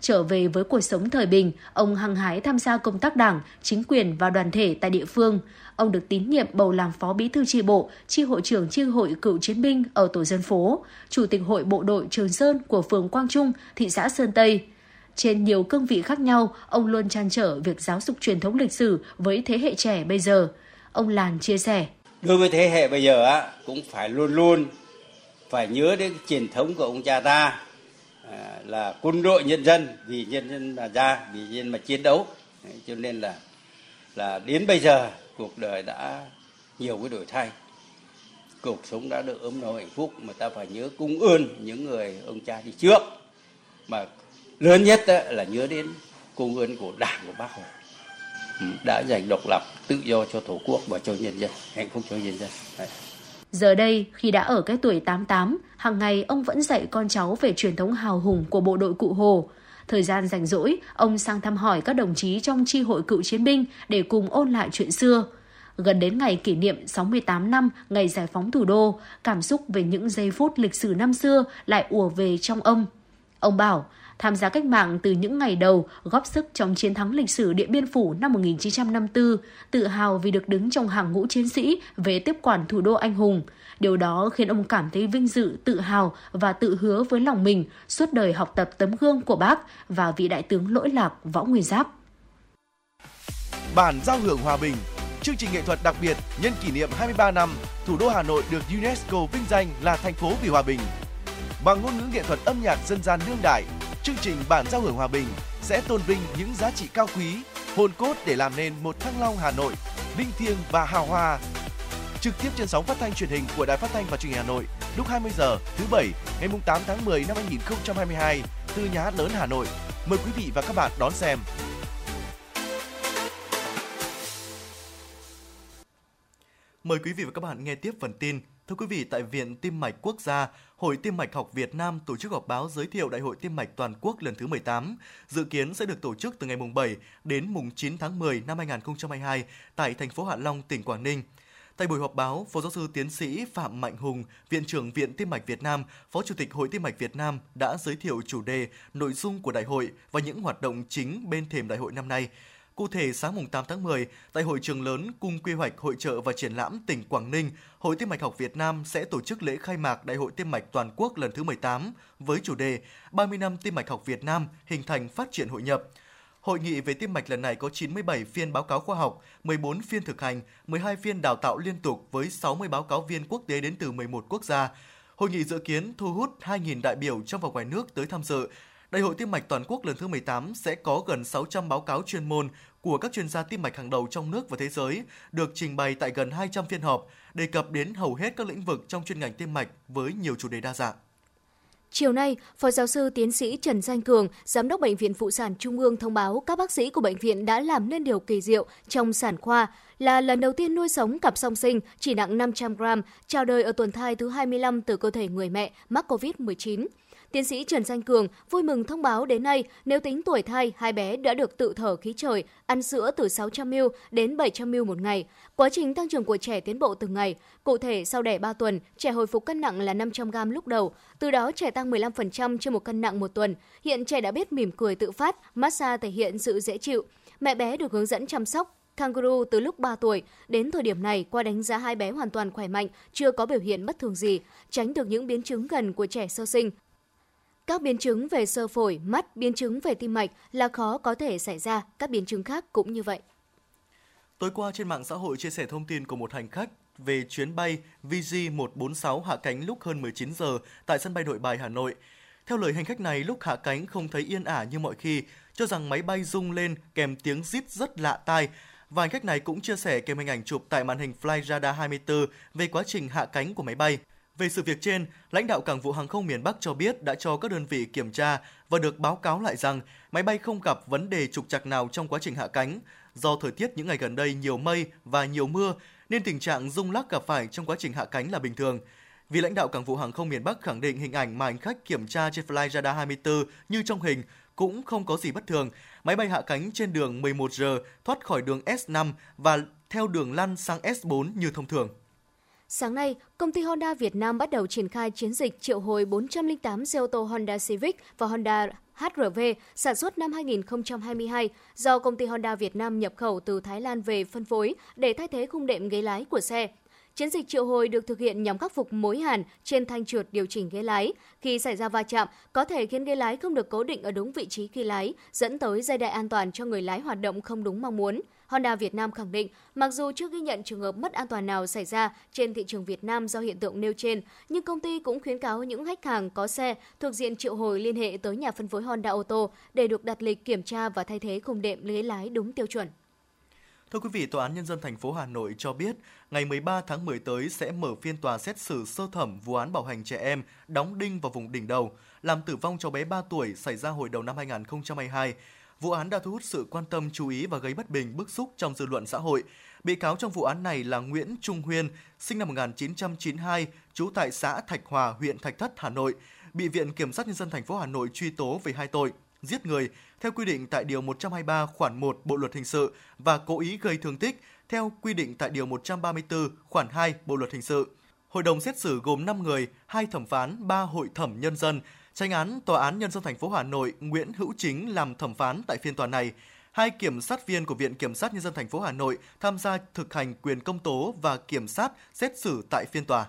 Trở về với cuộc sống thời bình, ông hăng hái tham gia công tác đảng, chính quyền và đoàn thể tại địa phương. Ông được tín nhiệm bầu làm phó bí thư tri bộ, tri hội trưởng tri hội cựu chiến binh ở tổ dân phố, chủ tịch hội bộ đội Trường Sơn của phường Quang Trung, thị xã Sơn Tây. Trên nhiều cương vị khác nhau, ông luôn trăn trở việc giáo dục truyền thống lịch sử với thế hệ trẻ bây giờ. Ông Làn chia sẻ. đối với thế hệ bây giờ á cũng phải luôn luôn phải nhớ đến truyền thống của ông cha ta à, là quân đội nhân dân vì nhân dân mà ra vì nhân dân mà chiến đấu cho nên là là đến bây giờ cuộc đời đã nhiều cái đổi thay cuộc sống đã được ấm no hạnh phúc mà ta phải nhớ cung ơn những người ông cha đi trước mà lớn nhất là nhớ đến công ơn của đảng của bác hồ ừ, đã giành độc lập tự do cho tổ quốc và cho nhân dân hạnh phúc cho nhân dân Đấy. Giờ đây, khi đã ở cái tuổi 88, hàng ngày ông vẫn dạy con cháu về truyền thống hào hùng của bộ đội Cụ Hồ. Thời gian rảnh rỗi, ông sang thăm hỏi các đồng chí trong tri hội cựu chiến binh để cùng ôn lại chuyện xưa. Gần đến ngày kỷ niệm 68 năm ngày giải phóng thủ đô, cảm xúc về những giây phút lịch sử năm xưa lại ùa về trong ông. Ông bảo, tham gia cách mạng từ những ngày đầu, góp sức trong chiến thắng lịch sử Điện Biên Phủ năm 1954, tự hào vì được đứng trong hàng ngũ chiến sĩ về tiếp quản thủ đô anh hùng. Điều đó khiến ông cảm thấy vinh dự, tự hào và tự hứa với lòng mình suốt đời học tập tấm gương của bác và vị đại tướng lỗi lạc Võ Nguyên Giáp. Bản giao hưởng hòa bình chương trình nghệ thuật đặc biệt nhân kỷ niệm 23 năm thủ đô Hà Nội được UNESCO vinh danh là thành phố vì hòa bình. Bằng ngôn ngữ nghệ thuật âm nhạc dân gian đương đại, chương trình Bản giao hưởng hòa bình sẽ tôn vinh những giá trị cao quý, hồn cốt để làm nên một Thăng Long Hà Nội linh thiêng và hào hoa. Trực tiếp trên sóng phát thanh truyền hình của Đài Phát thanh và Truyền hình Hà Nội lúc 20 giờ thứ bảy ngày 8 tháng 10 năm 2022 từ nhà hát lớn Hà Nội. Mời quý vị và các bạn đón xem. Mời quý vị và các bạn nghe tiếp phần tin. Thưa quý vị, tại Viện Tim mạch Quốc gia, Hội Tim mạch học Việt Nam tổ chức họp báo giới thiệu Đại hội Tim mạch toàn quốc lần thứ 18, dự kiến sẽ được tổ chức từ ngày mùng 7 đến mùng 9 tháng 10 năm 2022 tại thành phố Hạ Long, tỉnh Quảng Ninh. Tại buổi họp báo, Phó giáo sư tiến sĩ Phạm Mạnh Hùng, Viện trưởng Viện Tim mạch Việt Nam, Phó Chủ tịch Hội Tim mạch Việt Nam đã giới thiệu chủ đề, nội dung của đại hội và những hoạt động chính bên thềm đại hội năm nay. Cụ thể, sáng mùng 8 tháng 10, tại hội trường lớn Cung Quy hoạch Hội trợ và Triển lãm tỉnh Quảng Ninh, Hội Tim mạch học Việt Nam sẽ tổ chức lễ khai mạc Đại hội Tim mạch toàn quốc lần thứ 18 với chủ đề 30 năm Tim mạch học Việt Nam hình thành phát triển hội nhập. Hội nghị về tim mạch lần này có 97 phiên báo cáo khoa học, 14 phiên thực hành, 12 phiên đào tạo liên tục với 60 báo cáo viên quốc tế đến từ 11 quốc gia. Hội nghị dự kiến thu hút 2.000 đại biểu trong và ngoài nước tới tham dự. Đại hội tim mạch toàn quốc lần thứ 18 sẽ có gần 600 báo cáo chuyên môn của các chuyên gia tim mạch hàng đầu trong nước và thế giới được trình bày tại gần 200 phiên họp, đề cập đến hầu hết các lĩnh vực trong chuyên ngành tim mạch với nhiều chủ đề đa dạng. Chiều nay, Phó giáo sư tiến sĩ Trần Danh Cường, Giám đốc Bệnh viện Phụ sản Trung ương thông báo các bác sĩ của bệnh viện đã làm nên điều kỳ diệu trong sản khoa là lần đầu tiên nuôi sống cặp song sinh chỉ nặng 500 gram, chào đời ở tuần thai thứ 25 từ cơ thể người mẹ mắc COVID-19. Tiến sĩ Trần Danh Cường vui mừng thông báo đến nay, nếu tính tuổi thai, hai bé đã được tự thở khí trời, ăn sữa từ 600ml đến 700ml một ngày. Quá trình tăng trưởng của trẻ tiến bộ từng ngày. Cụ thể, sau đẻ 3 tuần, trẻ hồi phục cân nặng là 500 g lúc đầu. Từ đó, trẻ tăng 15% trên một cân nặng một tuần. Hiện trẻ đã biết mỉm cười tự phát, massage thể hiện sự dễ chịu. Mẹ bé được hướng dẫn chăm sóc, kangaroo từ lúc 3 tuổi. Đến thời điểm này, qua đánh giá hai bé hoàn toàn khỏe mạnh, chưa có biểu hiện bất thường gì, tránh được những biến chứng gần của trẻ sơ sinh. Các biến chứng về sơ phổi, mắt, biến chứng về tim mạch là khó có thể xảy ra, các biến chứng khác cũng như vậy. Tối qua trên mạng xã hội chia sẻ thông tin của một hành khách về chuyến bay VG146 hạ cánh lúc hơn 19 giờ tại sân bay Nội Bài Hà Nội. Theo lời hành khách này, lúc hạ cánh không thấy yên ả như mọi khi, cho rằng máy bay rung lên kèm tiếng rít rất lạ tai. Và hành khách này cũng chia sẻ kèm hình ảnh chụp tại màn hình Fly Radar 24 về quá trình hạ cánh của máy bay. Về sự việc trên, lãnh đạo Cảng vụ Hàng không miền Bắc cho biết đã cho các đơn vị kiểm tra và được báo cáo lại rằng máy bay không gặp vấn đề trục trặc nào trong quá trình hạ cánh. Do thời tiết những ngày gần đây nhiều mây và nhiều mưa nên tình trạng rung lắc gặp phải trong quá trình hạ cánh là bình thường. Vì lãnh đạo Cảng vụ Hàng không miền Bắc khẳng định hình ảnh mà hành khách kiểm tra trên Fly Radar 24 như trong hình cũng không có gì bất thường. Máy bay hạ cánh trên đường 11 giờ thoát khỏi đường S5 và theo đường lăn sang S4 như thông thường. Sáng nay, công ty Honda Việt Nam bắt đầu triển khai chiến dịch triệu hồi 408 xe ô tô Honda Civic và Honda HRV sản xuất năm 2022 do công ty Honda Việt Nam nhập khẩu từ Thái Lan về phân phối để thay thế khung đệm ghế lái của xe. Chiến dịch triệu hồi được thực hiện nhằm khắc phục mối hàn trên thanh trượt điều chỉnh ghế lái. Khi xảy ra va chạm, có thể khiến ghế lái không được cố định ở đúng vị trí khi lái, dẫn tới dây đai an toàn cho người lái hoạt động không đúng mong muốn. Honda Việt Nam khẳng định, mặc dù chưa ghi nhận trường hợp mất an toàn nào xảy ra trên thị trường Việt Nam do hiện tượng nêu trên, nhưng công ty cũng khuyến cáo những khách hàng có xe thuộc diện triệu hồi liên hệ tới nhà phân phối Honda ô tô để được đặt lịch kiểm tra và thay thế khung đệm ghế lái đúng tiêu chuẩn. Thưa quý vị, Tòa án Nhân dân thành phố Hà Nội cho biết, ngày 13 tháng 10 tới sẽ mở phiên tòa xét xử sơ thẩm vụ án bảo hành trẻ em đóng đinh vào vùng đỉnh đầu, làm tử vong cháu bé 3 tuổi xảy ra hồi đầu năm 2022. Vụ án đã thu hút sự quan tâm chú ý và gây bất bình bức xúc trong dư luận xã hội. Bị cáo trong vụ án này là Nguyễn Trung Huyên, sinh năm 1992, trú tại xã Thạch Hòa, huyện Thạch Thất, Hà Nội, bị Viện Kiểm sát Nhân dân thành phố Hà Nội truy tố về hai tội giết người theo quy định tại Điều 123 khoản 1 Bộ Luật Hình sự và cố ý gây thương tích theo quy định tại Điều 134 khoản 2 Bộ Luật Hình sự. Hội đồng xét xử gồm 5 người, hai thẩm phán, 3 hội thẩm nhân dân. Tranh án Tòa án Nhân dân thành phố Hà Nội Nguyễn Hữu Chính làm thẩm phán tại phiên tòa này. Hai kiểm sát viên của Viện Kiểm sát Nhân dân thành phố Hà Nội tham gia thực hành quyền công tố và kiểm sát xét xử tại phiên tòa.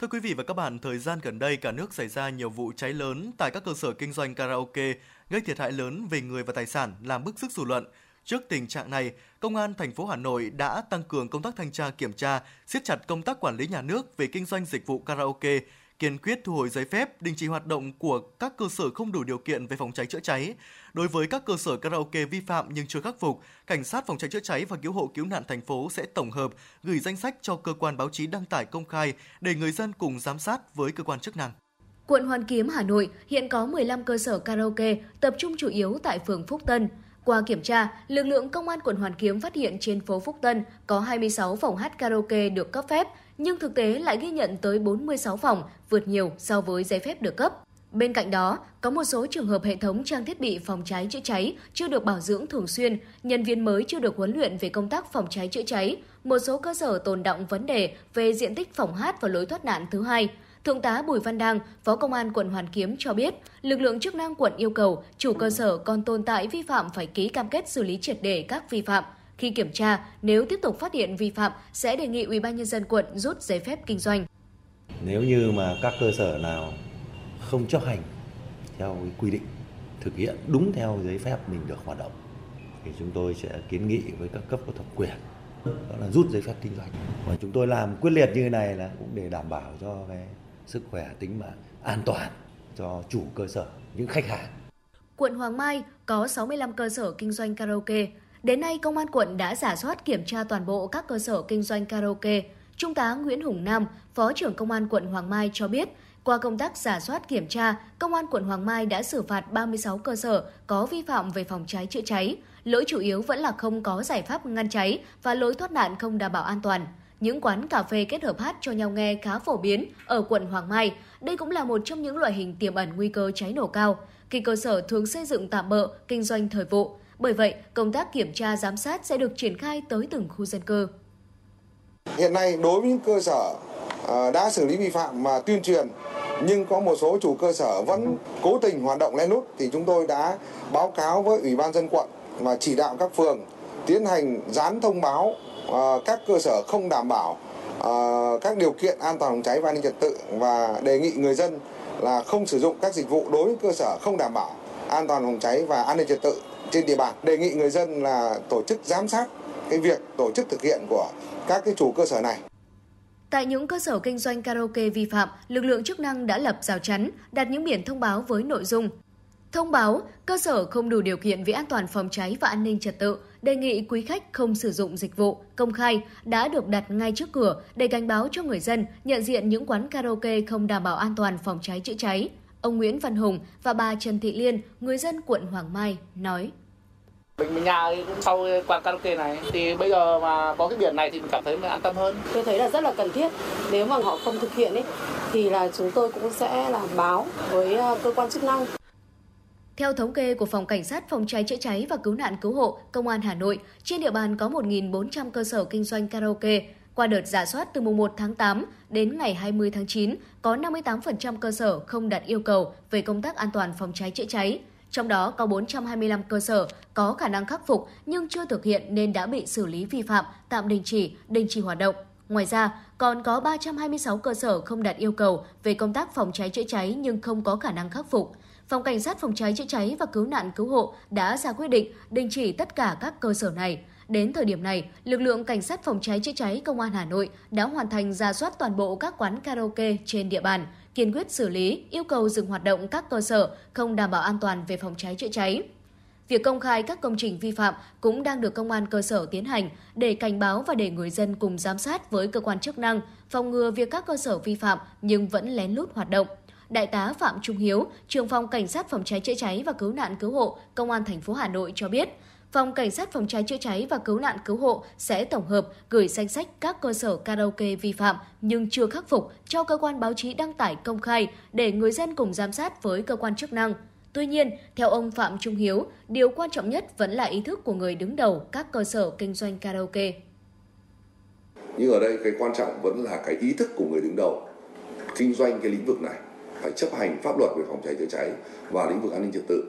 Thưa quý vị và các bạn, thời gian gần đây cả nước xảy ra nhiều vụ cháy lớn tại các cơ sở kinh doanh karaoke, gây thiệt hại lớn về người và tài sản, làm bức xúc dư luận. Trước tình trạng này, Công an thành phố Hà Nội đã tăng cường công tác thanh tra kiểm tra, siết chặt công tác quản lý nhà nước về kinh doanh dịch vụ karaoke, kiên quyết thu hồi giấy phép, đình chỉ hoạt động của các cơ sở không đủ điều kiện về phòng cháy chữa cháy. Đối với các cơ sở karaoke vi phạm nhưng chưa khắc phục, cảnh sát phòng cháy chữa cháy và cứu hộ cứu nạn thành phố sẽ tổng hợp gửi danh sách cho cơ quan báo chí đăng tải công khai để người dân cùng giám sát với cơ quan chức năng. Quận Hoàn Kiếm, Hà Nội hiện có 15 cơ sở karaoke tập trung chủ yếu tại phường Phúc Tân. Qua kiểm tra, lực lượng công an quận Hoàn Kiếm phát hiện trên phố Phúc Tân có 26 phòng hát karaoke được cấp phép, nhưng thực tế lại ghi nhận tới 46 phòng, vượt nhiều so với giấy phép được cấp. Bên cạnh đó, có một số trường hợp hệ thống trang thiết bị phòng cháy chữa cháy chưa được bảo dưỡng thường xuyên, nhân viên mới chưa được huấn luyện về công tác phòng cháy chữa cháy, một số cơ sở tồn động vấn đề về diện tích phòng hát và lối thoát nạn thứ hai. Thượng tá Bùi Văn Đăng, Phó Công an quận Hoàn Kiếm cho biết, lực lượng chức năng quận yêu cầu chủ cơ sở còn tồn tại vi phạm phải ký cam kết xử lý triệt để các vi phạm. Khi kiểm tra, nếu tiếp tục phát hiện vi phạm, sẽ đề nghị Ủy ban nhân dân quận rút giấy phép kinh doanh. Nếu như mà các cơ sở nào không chấp hành theo quy định, thực hiện đúng theo giấy phép mình được hoạt động, thì chúng tôi sẽ kiến nghị với các cấp có thẩm quyền đó là rút giấy phép kinh doanh và chúng tôi làm quyết liệt như thế này là cũng để đảm bảo cho cái sức khỏe tính mạng an toàn cho chủ cơ sở những khách hàng Quận Hoàng Mai có 65 cơ sở kinh doanh karaoke. Đến nay, Công an quận đã giả soát kiểm tra toàn bộ các cơ sở kinh doanh karaoke. Trung tá Nguyễn Hùng Nam, Phó trưởng Công an quận Hoàng Mai cho biết, qua công tác giả soát kiểm tra, Công an quận Hoàng Mai đã xử phạt 36 cơ sở có vi phạm về phòng cháy chữa cháy. Lỗi chủ yếu vẫn là không có giải pháp ngăn cháy và lối thoát nạn không đảm bảo an toàn. Những quán cà phê kết hợp hát cho nhau nghe khá phổ biến ở quận Hoàng Mai. Đây cũng là một trong những loại hình tiềm ẩn nguy cơ cháy nổ cao. Khi cơ sở thường xây dựng tạm bỡ, kinh doanh thời vụ. Bởi vậy, công tác kiểm tra giám sát sẽ được triển khai tới từng khu dân cư. Hiện nay đối với những cơ sở à, đã xử lý vi phạm mà tuyên truyền nhưng có một số chủ cơ sở vẫn cố tình hoạt động lén lút thì chúng tôi đã báo cáo với ủy ban dân quận và chỉ đạo các phường tiến hành dán thông báo à, các cơ sở không đảm bảo à, các điều kiện an toàn phòng cháy và an ninh trật tự và đề nghị người dân là không sử dụng các dịch vụ đối với cơ sở không đảm bảo an toàn phòng cháy và an ninh trật tự trên địa bàn. Đề nghị người dân là tổ chức giám sát cái việc tổ chức thực hiện của các cái chủ cơ sở này. Tại những cơ sở kinh doanh karaoke vi phạm, lực lượng chức năng đã lập rào chắn, đặt những biển thông báo với nội dung Thông báo, cơ sở không đủ điều kiện về an toàn phòng cháy và an ninh trật tự, đề nghị quý khách không sử dụng dịch vụ công khai đã được đặt ngay trước cửa để cảnh báo cho người dân nhận diện những quán karaoke không đảm bảo an toàn phòng cháy chữa cháy. Ông Nguyễn Văn Hùng và bà Trần Thị Liên, người dân quận Hoàng Mai, nói. Mình nhà sau quán karaoke này thì bây giờ mà có cái biển này thì mình cảm thấy mình an tâm hơn. Tôi thấy là rất là cần thiết. Nếu mà họ không thực hiện ấy thì là chúng tôi cũng sẽ làm báo với ờ, cơ quan chức năng theo thống kê của Phòng Cảnh sát Phòng cháy chữa cháy và Cứu nạn Cứu hộ Công an Hà Nội, trên địa bàn có 1.400 cơ sở kinh doanh karaoke. Qua đợt giả soát từ mùng 1 tháng 8 đến ngày 20 tháng 9, có 58% cơ sở không đạt yêu cầu về công tác an toàn phòng cháy chữa cháy. Trong đó có 425 cơ sở có khả năng khắc phục nhưng chưa thực hiện nên đã bị xử lý vi phạm, tạm đình chỉ, đình chỉ hoạt động. Ngoài ra, còn có 326 cơ sở không đạt yêu cầu về công tác phòng cháy chữa cháy nhưng không có khả năng khắc phục. Phòng Cảnh sát Phòng cháy chữa cháy và Cứu nạn Cứu hộ đã ra quyết định đình chỉ tất cả các cơ sở này. Đến thời điểm này, lực lượng Cảnh sát Phòng cháy chữa cháy Công an Hà Nội đã hoàn thành ra soát toàn bộ các quán karaoke trên địa bàn, kiên quyết xử lý, yêu cầu dừng hoạt động các cơ sở không đảm bảo an toàn về phòng cháy chữa cháy. Việc công khai các công trình vi phạm cũng đang được công an cơ sở tiến hành để cảnh báo và để người dân cùng giám sát với cơ quan chức năng, phòng ngừa việc các cơ sở vi phạm nhưng vẫn lén lút hoạt động. Đại tá Phạm Trung Hiếu, trưởng phòng Cảnh sát phòng cháy chữa cháy và cứu nạn cứu hộ, Công an thành phố Hà Nội cho biết, Phòng Cảnh sát phòng cháy chữa cháy và cứu nạn cứu hộ sẽ tổng hợp gửi danh sách các cơ sở karaoke vi phạm nhưng chưa khắc phục cho cơ quan báo chí đăng tải công khai để người dân cùng giám sát với cơ quan chức năng. Tuy nhiên, theo ông Phạm Trung Hiếu, điều quan trọng nhất vẫn là ý thức của người đứng đầu các cơ sở kinh doanh karaoke. Nhưng ở đây cái quan trọng vẫn là cái ý thức của người đứng đầu kinh doanh cái lĩnh vực này phải chấp hành pháp luật về phòng cháy chữa cháy và lĩnh vực an ninh trật tự.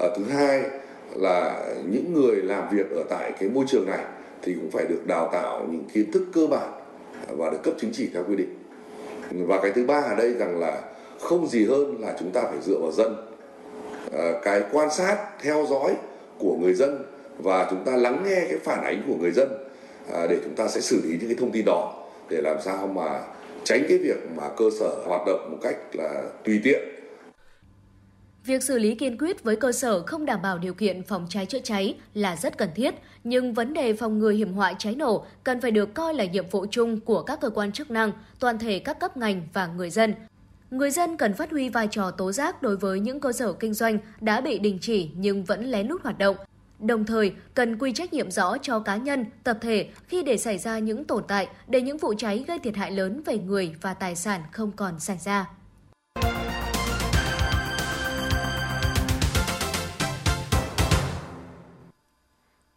À, thứ hai là những người làm việc ở tại cái môi trường này thì cũng phải được đào tạo những kiến thức cơ bản và được cấp chứng chỉ theo quy định. Và cái thứ ba ở đây rằng là không gì hơn là chúng ta phải dựa vào dân. À, cái quan sát, theo dõi của người dân và chúng ta lắng nghe cái phản ánh của người dân à, để chúng ta sẽ xử lý những cái thông tin đó để làm sao mà tránh cái việc mà cơ sở hoạt động một cách là tùy tiện. Việc xử lý kiên quyết với cơ sở không đảm bảo điều kiện phòng cháy chữa cháy là rất cần thiết, nhưng vấn đề phòng ngừa hiểm họa cháy nổ cần phải được coi là nhiệm vụ chung của các cơ quan chức năng, toàn thể các cấp ngành và người dân. Người dân cần phát huy vai trò tố giác đối với những cơ sở kinh doanh đã bị đình chỉ nhưng vẫn lén lút hoạt động, Đồng thời, cần quy trách nhiệm rõ cho cá nhân, tập thể khi để xảy ra những tồn tại để những vụ cháy gây thiệt hại lớn về người và tài sản không còn xảy ra.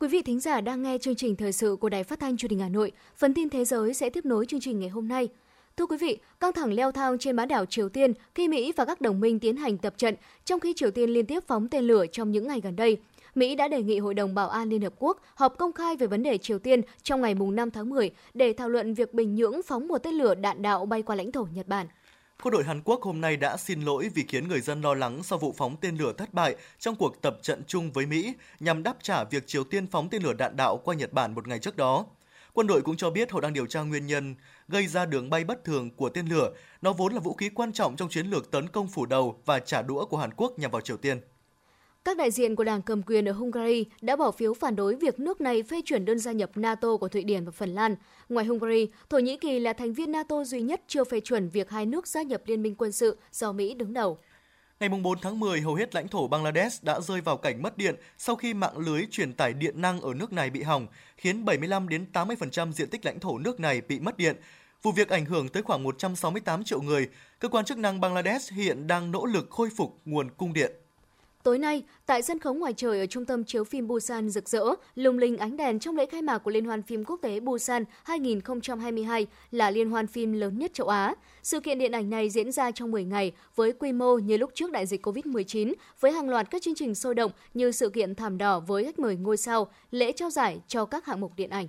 Quý vị thính giả đang nghe chương trình thời sự của Đài Phát thanh Truyền hình Hà Nội. Phần tin thế giới sẽ tiếp nối chương trình ngày hôm nay. Thưa quý vị, căng thẳng leo thang trên bán đảo Triều Tiên khi Mỹ và các đồng minh tiến hành tập trận, trong khi Triều Tiên liên tiếp phóng tên lửa trong những ngày gần đây. Mỹ đã đề nghị Hội đồng Bảo an Liên Hợp Quốc họp công khai về vấn đề Triều Tiên trong ngày 5 tháng 10 để thảo luận việc Bình Nhưỡng phóng một tên lửa đạn đạo bay qua lãnh thổ Nhật Bản. Quân đội Hàn Quốc hôm nay đã xin lỗi vì khiến người dân lo lắng sau vụ phóng tên lửa thất bại trong cuộc tập trận chung với Mỹ nhằm đáp trả việc Triều Tiên phóng tên lửa đạn đạo qua Nhật Bản một ngày trước đó. Quân đội cũng cho biết họ đang điều tra nguyên nhân gây ra đường bay bất thường của tên lửa. Nó vốn là vũ khí quan trọng trong chiến lược tấn công phủ đầu và trả đũa của Hàn Quốc nhằm vào Triều Tiên. Các đại diện của đảng cầm quyền ở Hungary đã bỏ phiếu phản đối việc nước này phê chuẩn đơn gia nhập NATO của Thụy Điển và Phần Lan. Ngoài Hungary, Thổ Nhĩ Kỳ là thành viên NATO duy nhất chưa phê chuẩn việc hai nước gia nhập liên minh quân sự do Mỹ đứng đầu. Ngày 4 tháng 10, hầu hết lãnh thổ Bangladesh đã rơi vào cảnh mất điện sau khi mạng lưới truyền tải điện năng ở nước này bị hỏng, khiến 75 đến 80% diện tích lãnh thổ nước này bị mất điện. Vụ việc ảnh hưởng tới khoảng 168 triệu người. Cơ quan chức năng Bangladesh hiện đang nỗ lực khôi phục nguồn cung điện. Tối nay, tại sân khấu ngoài trời ở trung tâm chiếu phim Busan rực rỡ, lung linh ánh đèn trong lễ khai mạc của Liên hoan phim quốc tế Busan 2022 là liên hoan phim lớn nhất châu Á. Sự kiện điện ảnh này diễn ra trong 10 ngày với quy mô như lúc trước đại dịch COVID-19, với hàng loạt các chương trình sôi động như sự kiện thảm đỏ với khách mời ngôi sao, lễ trao giải cho các hạng mục điện ảnh.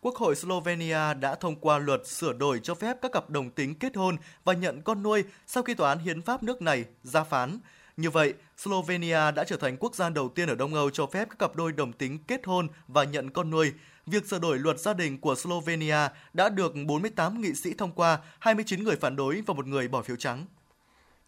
Quốc hội Slovenia đã thông qua luật sửa đổi cho phép các cặp đồng tính kết hôn và nhận con nuôi sau khi tòa án hiến pháp nước này ra phán. Như vậy, Slovenia đã trở thành quốc gia đầu tiên ở Đông Âu cho phép các cặp đôi đồng tính kết hôn và nhận con nuôi. Việc sửa đổi luật gia đình của Slovenia đã được 48 nghị sĩ thông qua, 29 người phản đối và một người bỏ phiếu trắng.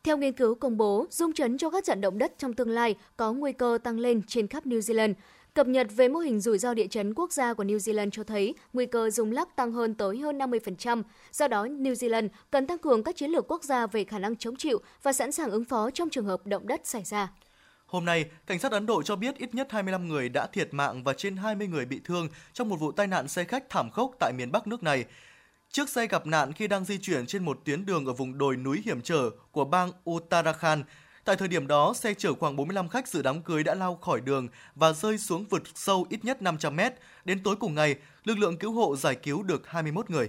Theo nghiên cứu công bố, dung chấn cho các trận động đất trong tương lai có nguy cơ tăng lên trên khắp New Zealand. Cập nhật về mô hình rủi ro địa chấn quốc gia của New Zealand cho thấy nguy cơ rung lắc tăng hơn tới hơn 50%. Do đó, New Zealand cần tăng cường các chiến lược quốc gia về khả năng chống chịu và sẵn sàng ứng phó trong trường hợp động đất xảy ra. Hôm nay, cảnh sát Ấn Độ cho biết ít nhất 25 người đã thiệt mạng và trên 20 người bị thương trong một vụ tai nạn xe khách thảm khốc tại miền Bắc nước này. Chiếc xe gặp nạn khi đang di chuyển trên một tuyến đường ở vùng đồi núi hiểm trở của bang Uttarakhand Tại thời điểm đó, xe chở khoảng 45 khách dự đám cưới đã lao khỏi đường và rơi xuống vực sâu ít nhất 500 mét. Đến tối cùng ngày, lực lượng cứu hộ giải cứu được 21 người.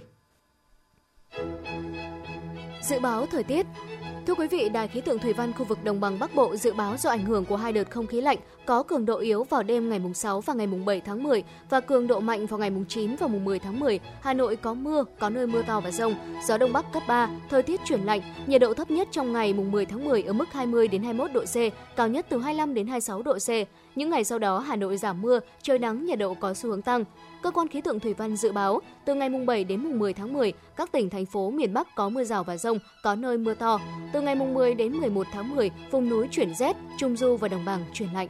Dự báo thời tiết Thưa quý vị, Đài khí tượng thủy văn khu vực đồng bằng Bắc Bộ dự báo do ảnh hưởng của hai đợt không khí lạnh có cường độ yếu vào đêm ngày mùng 6 và ngày mùng 7 tháng 10 và cường độ mạnh vào ngày mùng 9 và mùng 10 tháng 10, Hà Nội có mưa, có nơi mưa to và rông, gió đông bắc cấp 3, thời tiết chuyển lạnh, nhiệt độ thấp nhất trong ngày mùng 10 tháng 10 ở mức 20 đến 21 độ C, cao nhất từ 25 đến 26 độ C. Những ngày sau đó Hà Nội giảm mưa, trời nắng, nhiệt độ có xu hướng tăng. Cơ quan khí tượng thủy văn dự báo, từ ngày mùng 7 đến mùng 10 tháng 10, các tỉnh thành phố miền Bắc có mưa rào và rông, có nơi mưa to. Từ ngày mùng 10 đến 11 tháng 10, vùng núi chuyển rét, trung du và đồng bằng chuyển lạnh.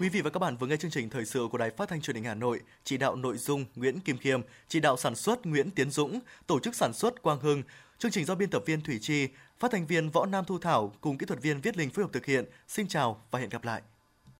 Quý vị và các bạn vừa nghe chương trình thời sự của Đài Phát thanh Truyền hình Hà Nội, chỉ đạo nội dung Nguyễn Kim Khiêm, chỉ đạo sản xuất Nguyễn Tiến Dũng, tổ chức sản xuất Quang Hưng, chương trình do biên tập viên Thủy Chi, phát thanh viên Võ Nam Thu Thảo cùng kỹ thuật viên Viết Linh phối hợp thực hiện. Xin chào và hẹn gặp lại.